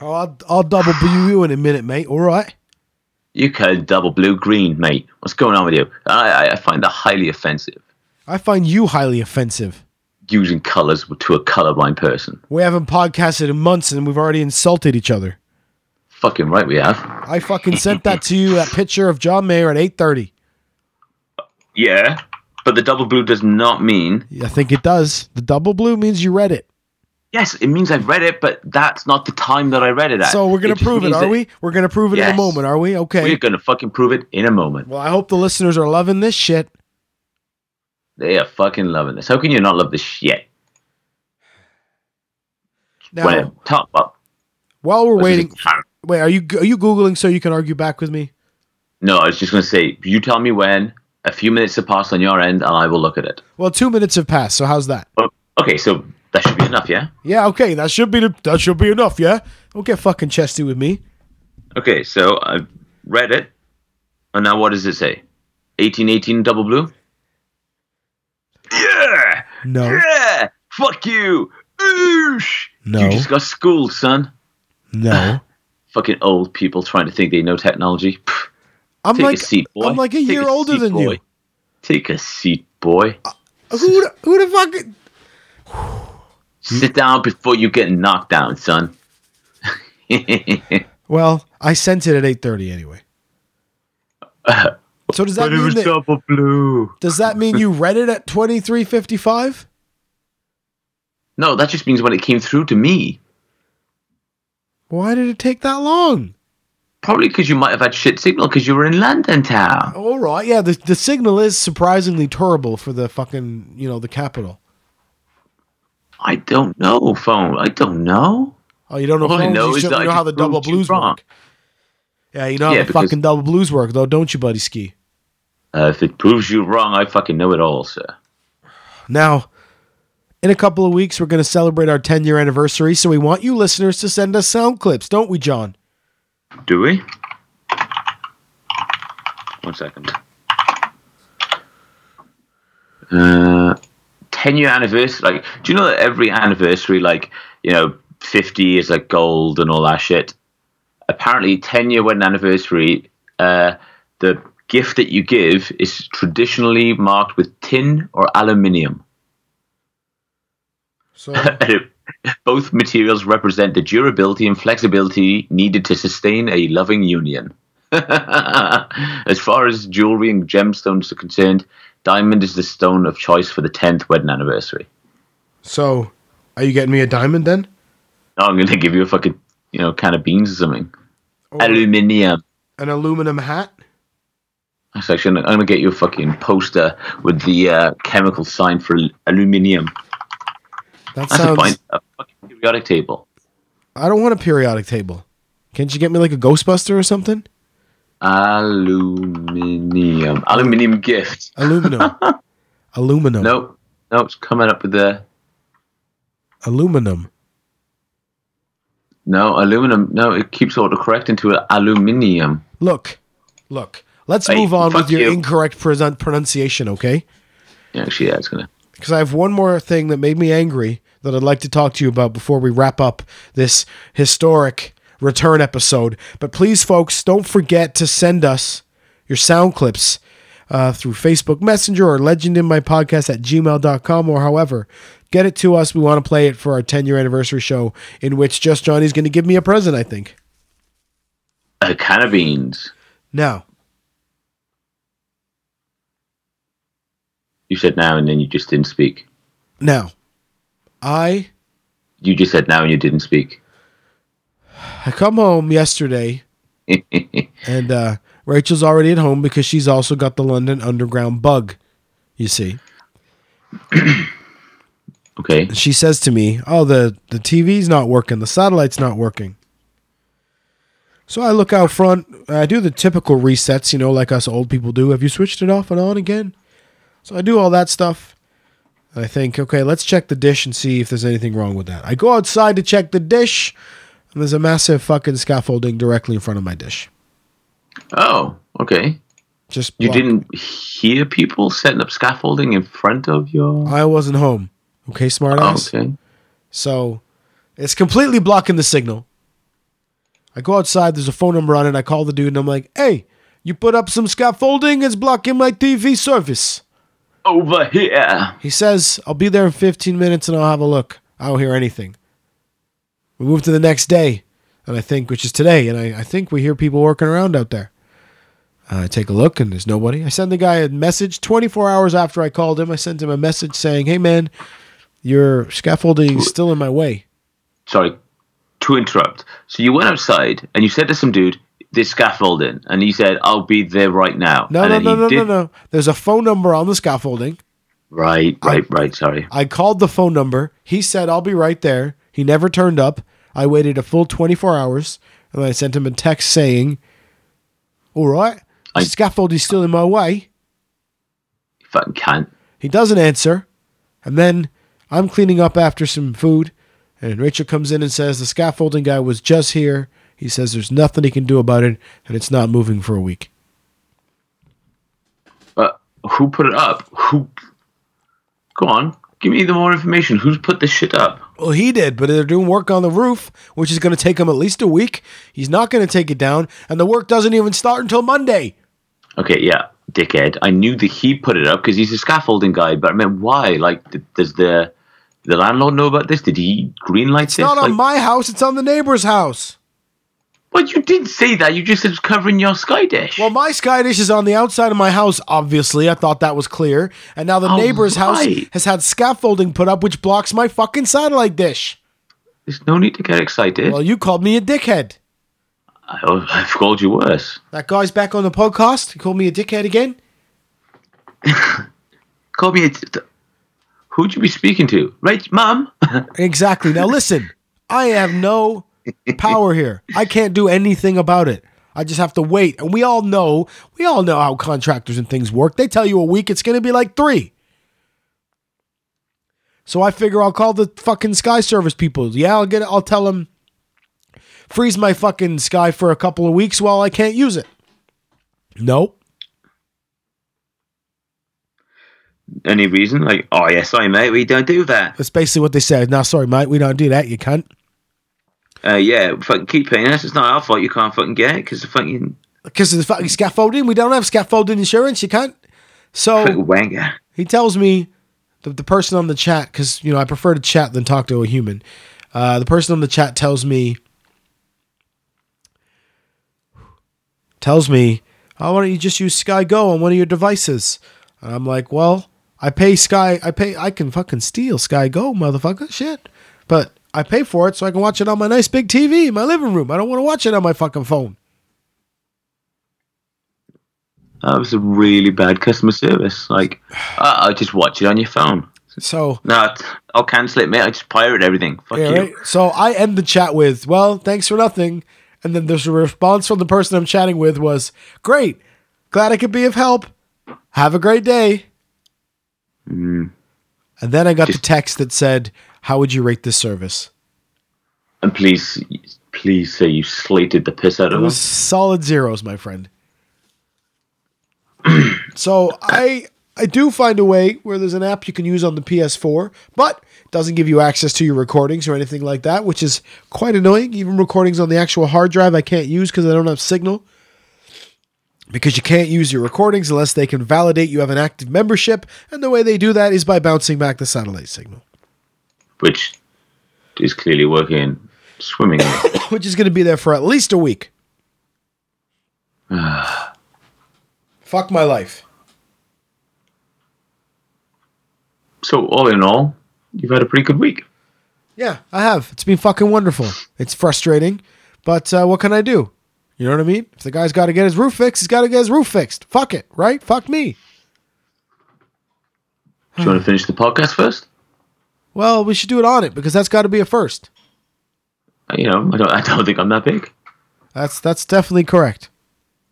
Oh, I'll, I'll double blue you in a minute, mate. All right. You could double blue green, mate. What's going on with you? I, I- I find that highly offensive. I find you highly offensive. Using colors to a colorblind person. We haven't podcasted in months and we've already insulted each other. Fucking right, we have. I fucking sent that to you, that picture of John Mayer at 8.30. Yeah, but the double blue does not mean I think it does. The double blue means you read it. yes. It means I've read it, but that's not the time that I read it at. So we're going to just prove it, are we? We're going to prove it in a moment, are we? Okay. We're gonna fucking prove it in a moment. Well, I hope the listeners are loving this shit. They are fucking loving this. How can you not love this shit? Now, when top up. while we're waiting, wait, are you are you googling so you can argue back with me? No, I was just gonna say. You tell me when. A few minutes have passed on your end, and I will look at it. Well, two minutes have passed. So how's that? Oh, okay, so that should be enough, yeah. Yeah, okay, that should be the, that should be enough. Yeah, don't get fucking chesty with me. Okay, so I've read it, and now what does it say? Eighteen eighteen double blue. Yeah, No, yeah. Fuck you. Oosh. No. You just got schooled, son. no. [laughs] Fucking old people trying to think they know technology. [laughs] Pff, I'm Take like a seat, boy. I'm like a Take year older seat, than boy. you. Take a seat, boy. Uh, who the, who the fuck? [sighs] Sit down before you get knocked down, son. [laughs] Well, I sent it at eight thirty anyway. [laughs] So does that mean that, double blue. does that mean you read it at twenty three fifty five? No, that just means when it came through to me. Why did it take that long? Probably because you might have had shit signal because you were in London town. All right, yeah, the the signal is surprisingly terrible for the fucking you know the capital. I don't know, phone. I don't know. Oh, you don't know, All I know you is that I know how the double blues wrong. work. Yeah, you know how Yeah, the fucking double blues work, though, don't you, buddy ski? Uh, if it proves you wrong, I fucking know it all, sir. Now, in a couple of weeks, we're going to celebrate our 10 year anniversary, so we want you listeners to send us sound clips, don't we, John? Do we? One second. Uh, 10 year anniversary. Like, do you know that every anniversary, like, you know, 50 is like gold and all that shit? Apparently, 10 year wedding anniversary, uh, the gift that you give is traditionally marked with tin or aluminium. So, [laughs] Both materials represent the durability and flexibility needed to sustain a loving union. [laughs] as far as jewelry and gemstones are concerned, diamond is the stone of choice for the 10th wedding anniversary. so are you getting me a diamond then? Now I'm going to give you a fucking, you know, can of beans or something. Aluminium. An aluminum hat? Actually, I'm going to get you a fucking poster with the uh, chemical sign for aluminium. That a sounds. fine, a fucking periodic table. I don't want a periodic table. Can't you get me like a Ghostbuster or something? Aluminium. Aluminium gift. Aluminum. [laughs] aluminum. No, no, it's coming up with the Aluminum. no aluminum. No, it keeps autocorrecting to aluminium. Look, look. Let's Hey, move on with your you. incorrect pronunciation, okay? Yeah, actually, yeah, it's gonna. Because I have one more thing that made me angry that I'd like to talk to you about before we wrap up this historic return episode. But please, folks, don't forget to send us your sound clips uh, through Facebook Messenger or legendinmypodcast at gmail.com or however. Get it to us. We want to play it for our 10 year anniversary show, in which Just Johnny's going to give me a present, I think. A can of beans. Now, You said now and then you just didn't speak. now, I You just said now and you didn't speak. I come home yesterday [laughs] and uh, Rachel's already at home because she's also got the London Underground bug. You see, [clears throat] okay. and she says to me, "Oh, the the TV's not working, the satellite's not working." So I look out front. I do the typical resets, you know, like us old people do. Have you switched it off and on again? So I do all that stuff. I think, okay, let's check the dish and see if there's anything wrong with that. I go outside to check the dish, and there's a massive fucking scaffolding directly in front of my dish. Oh, okay. Just You didn't hear people setting up scaffolding in front of your. I wasn't home. Okay, smartass. Oh, okay. So it's completely blocking the signal. I go outside, there's a phone number on it. I call the dude and I'm like, hey, you put up some scaffolding, it's blocking my TV service. Over here. He says, I'll be there in 15 minutes and I'll have a look. I don't hear anything. We move to the next day, and I think, which is today, and I, I think we hear people working around out there. Uh, I take a look and there's nobody. I send the guy a message 24 hours after I called him. I sent him a message saying, hey man, your scaffolding is still in my way. Sorry to interrupt. So you went outside and you said to some dude, "There's scaffolding," and he said, "I'll be there right now." No, and no, no, no, did- no, no. There's a phone number on the scaffolding. Right, right, right. Sorry. I called the phone number. He said, I'll be right there. He never turned up. I waited a full 24 hours and I sent him a text saying, All right, I- scaffolding's still in my way. You fucking can't. He doesn't answer. And then I'm cleaning up after some food. And Rachel comes in and says, The scaffolding guy was just here. He says there's nothing he can do about it and it's not moving for a week. But who put it up? Who? Go on. Give me the more information. Who's put this shit up? Well, he did, but they're doing work on the roof, which is going to take him at least a week. He's not going to take it down, and the work doesn't even start until Monday. Okay, yeah, dickhead. I knew that he put it up because he's a scaffolding guy. But I mean, why? Like, does the the landlord know about this? Did he greenlight It's this? not on Like- my house, it's on the neighbor's house. But you did say that. You just said it's covering your sky dish. Well, my sky dish is on the outside of my house, obviously. I thought that was clear. And now the Oh, neighbor's house has had scaffolding put up, which blocks my fucking satellite dish. There's no need to get excited. Well, you called me a dickhead. I, oh, I've called you worse. That guy's back on the podcast. He called me a dickhead again. [laughs] Call me a. T- t- who'd you be speaking to? Right, mum? [laughs] Exactly. Now listen, I have no power [laughs] here. I can't do anything about it. I just have to wait. And we all know, we all know how contractors and things work. They tell you a week, it's going to be like three. So I figure I'll call the fucking Sky Service people. Yeah, I'll get it. I'll tell them freeze my fucking Sky for a couple of weeks while I can't use it. Nope. Any reason? Like, oh, yeah, sorry, mate, we don't do that. That's basically what they said. Now, sorry, mate, we don't do that. You can't. Uh, yeah, fucking keep paying us. It's not our fault you can't fucking get it because the fucking, Because of the fucking scaffolding. We don't have scaffolding insurance. You can't. So. wanker. he tells me the, the person on the chat because you know i prefer to chat than talk to a human uh, the person on the chat tells me tells me oh, why don't you just use sky go on one of your devices and i'm like well i pay sky i pay i can fucking steal sky go motherfucker shit but i pay for it so i can watch it on my nice big tv in my living room i don't want to watch it on my fucking phone That was a really bad customer service. Like, uh, I'll just watch it on your phone. so No, I'll cancel it, mate. I just pirate everything. Fuck Yeah, you. right. So I end the chat with, "Well, thanks for nothing," and then there's a response from the person I'm chatting with was, "Great, glad I could be of help. Have a great day." Mm. And then I got the text that said, "How would you rate this service?" And please, please say you slated the piss out It of was us. solid zeros, my friend. [clears throat] so I I do find a way where there's an app you can use on the PS4, but it doesn't give you access to your recordings or anything like that, which is quite annoying. Even recordings on the actual hard drive I can't use because I don't have signal. Because you can't use your recordings unless they can validate you have an active membership, and the way they do that is by bouncing back the satellite signal, Which is clearly working swimmingly. [coughs] which is going to be there for at least a week. [sighs] Fuck my life. so, all in all, you've had a pretty good week. Yeah, I have. It's been fucking wonderful. It's frustrating, but uh, what can I do? You know what I mean? If the guy's got to get his roof fixed, he's got to get his roof fixed. Fuck it, right? Fuck me. Do you want to finish the podcast first? Well, we should do it on it because that's got to be a first. Uh, You know, I don't, I don't think I'm that big. That's that's definitely correct.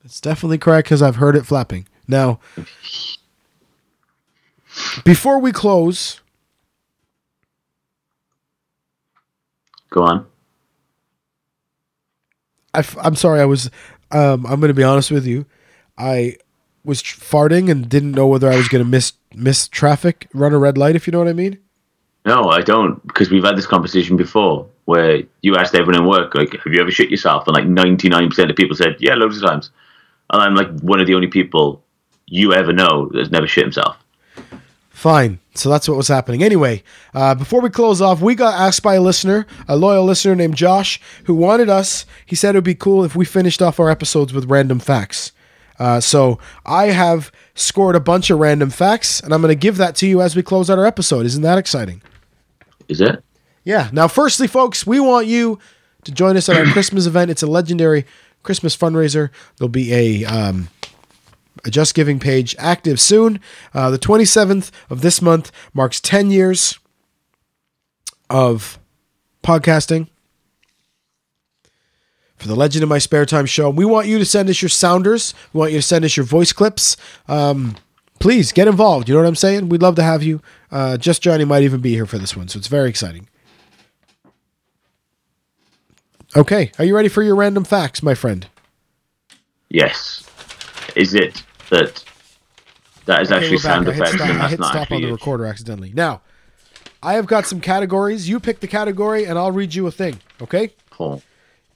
That's definitely correct because I've heard it flapping. Now, before we close, Go on. I, am sorry. I was. Um, I'm going to be honest with you. I was farting and didn't know whether I was going to miss miss traffic, run a red light, if you know what I mean. No, I don't, because we've had this conversation before where you asked everyone in work, like, have you ever shit yourself? And like 99% of people said, yeah, loads of times. And I'm like one of the only people you ever know that's never shit himself. Fine. So that's what was happening. Anyway, uh, before we close off, we got asked by a listener, a loyal listener named Josh, who wanted us. He said it would be cool if we finished off our episodes with random facts. Uh, so I have scored a bunch of random facts, and I'm going to give that to you as we close out our episode. Isn't that exciting? Is it? Yeah. Now, firstly, folks, we want you to join us at our [clears throat] Christmas event. It's a legendary Christmas fundraiser. There'll be a um, a Just Giving page active soon. Uh, the 27th of this month marks 10 years of podcasting for the Legend in My Spare Time show. We want you to send us your sounders. We want you to send us your voice clips. Um, please get involved. You know what I'm saying? We'd love to have you. Uh, Just Johnny might even be here for this one, so it's very exciting. Okay, are you ready for your random facts, my friend? Yes. Is it that that is Okay, actually sound I effects stop, and I that's hit not stop on the recorder accidentally. Now, I have got some categories. You pick the category, and I'll read you a thing. Okay? Oh.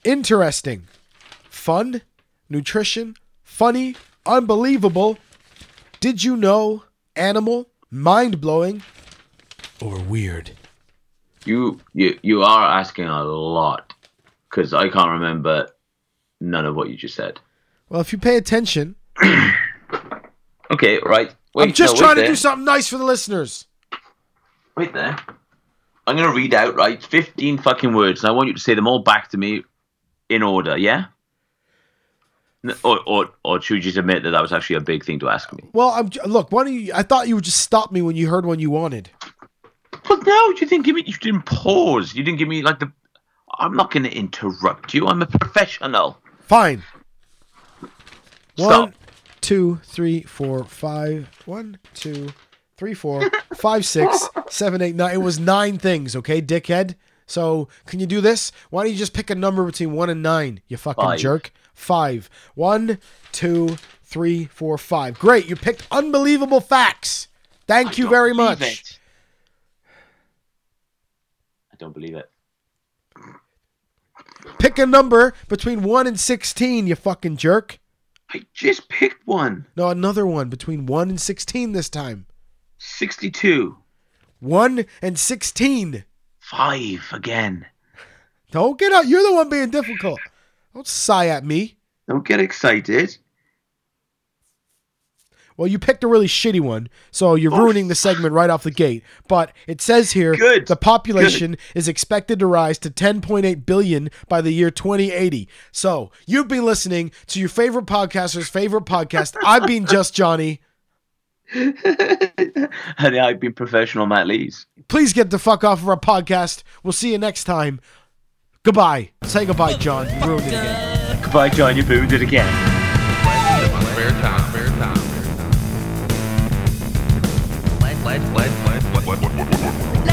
Interesting, fun, nutrition, funny, unbelievable. Did you know? Animal, mind blowing, or weird? You you you are asking a lot because I can't remember none of what you just said. Well, if you pay attention, [clears throat] Okay, right. Wait, I'm just no, trying to there. do something nice for the listeners. Wait there. I'm gonna read out right 15 fucking words, and I want you to say them all back to me in order. Yeah. Or or or should you just admit that that was actually a big thing to ask me? Well, I'm look. Why don't you? I thought you would just stop me when you heard one you wanted. But no, you didn't give me. You didn't pause. You didn't give me like the. I'm not gonna interrupt you. I'm a professional. Fine. Stop. One, two, three, four, five. One, two, three, four, five, six, seven, eight, nine. It was nine things, okay, dickhead? So can you do this? Why don't you just pick a number between one and nine, you fucking Five. jerk? Five. One, two, three, four, five. Great. You picked unbelievable facts. Thank you don't very much. it. I don't believe it. Pick a number between one and sixteen, you fucking jerk. I just picked one. No, another one between one and sixteen this time. 62. One and sixteen. Five again. Don't get out. You're the one being difficult. Don't sigh at me. Don't get excited. Well, you picked a really shitty one, so you're oh. ruining the segment right off the gate. But it says here Good. the population is expected to rise to 10.8 billion by the year 2080. So you've been listening to your favorite podcaster's favorite podcast. I've been just Johnny. And I've been professional Matt Lees. Please get the fuck off of our podcast. We'll see you next time. Goodbye. Say goodbye, John. You ruined it again. Goodbye, John. You booed it again. Spare time, spare time. Let, let, let, let, let, let, let, let, let.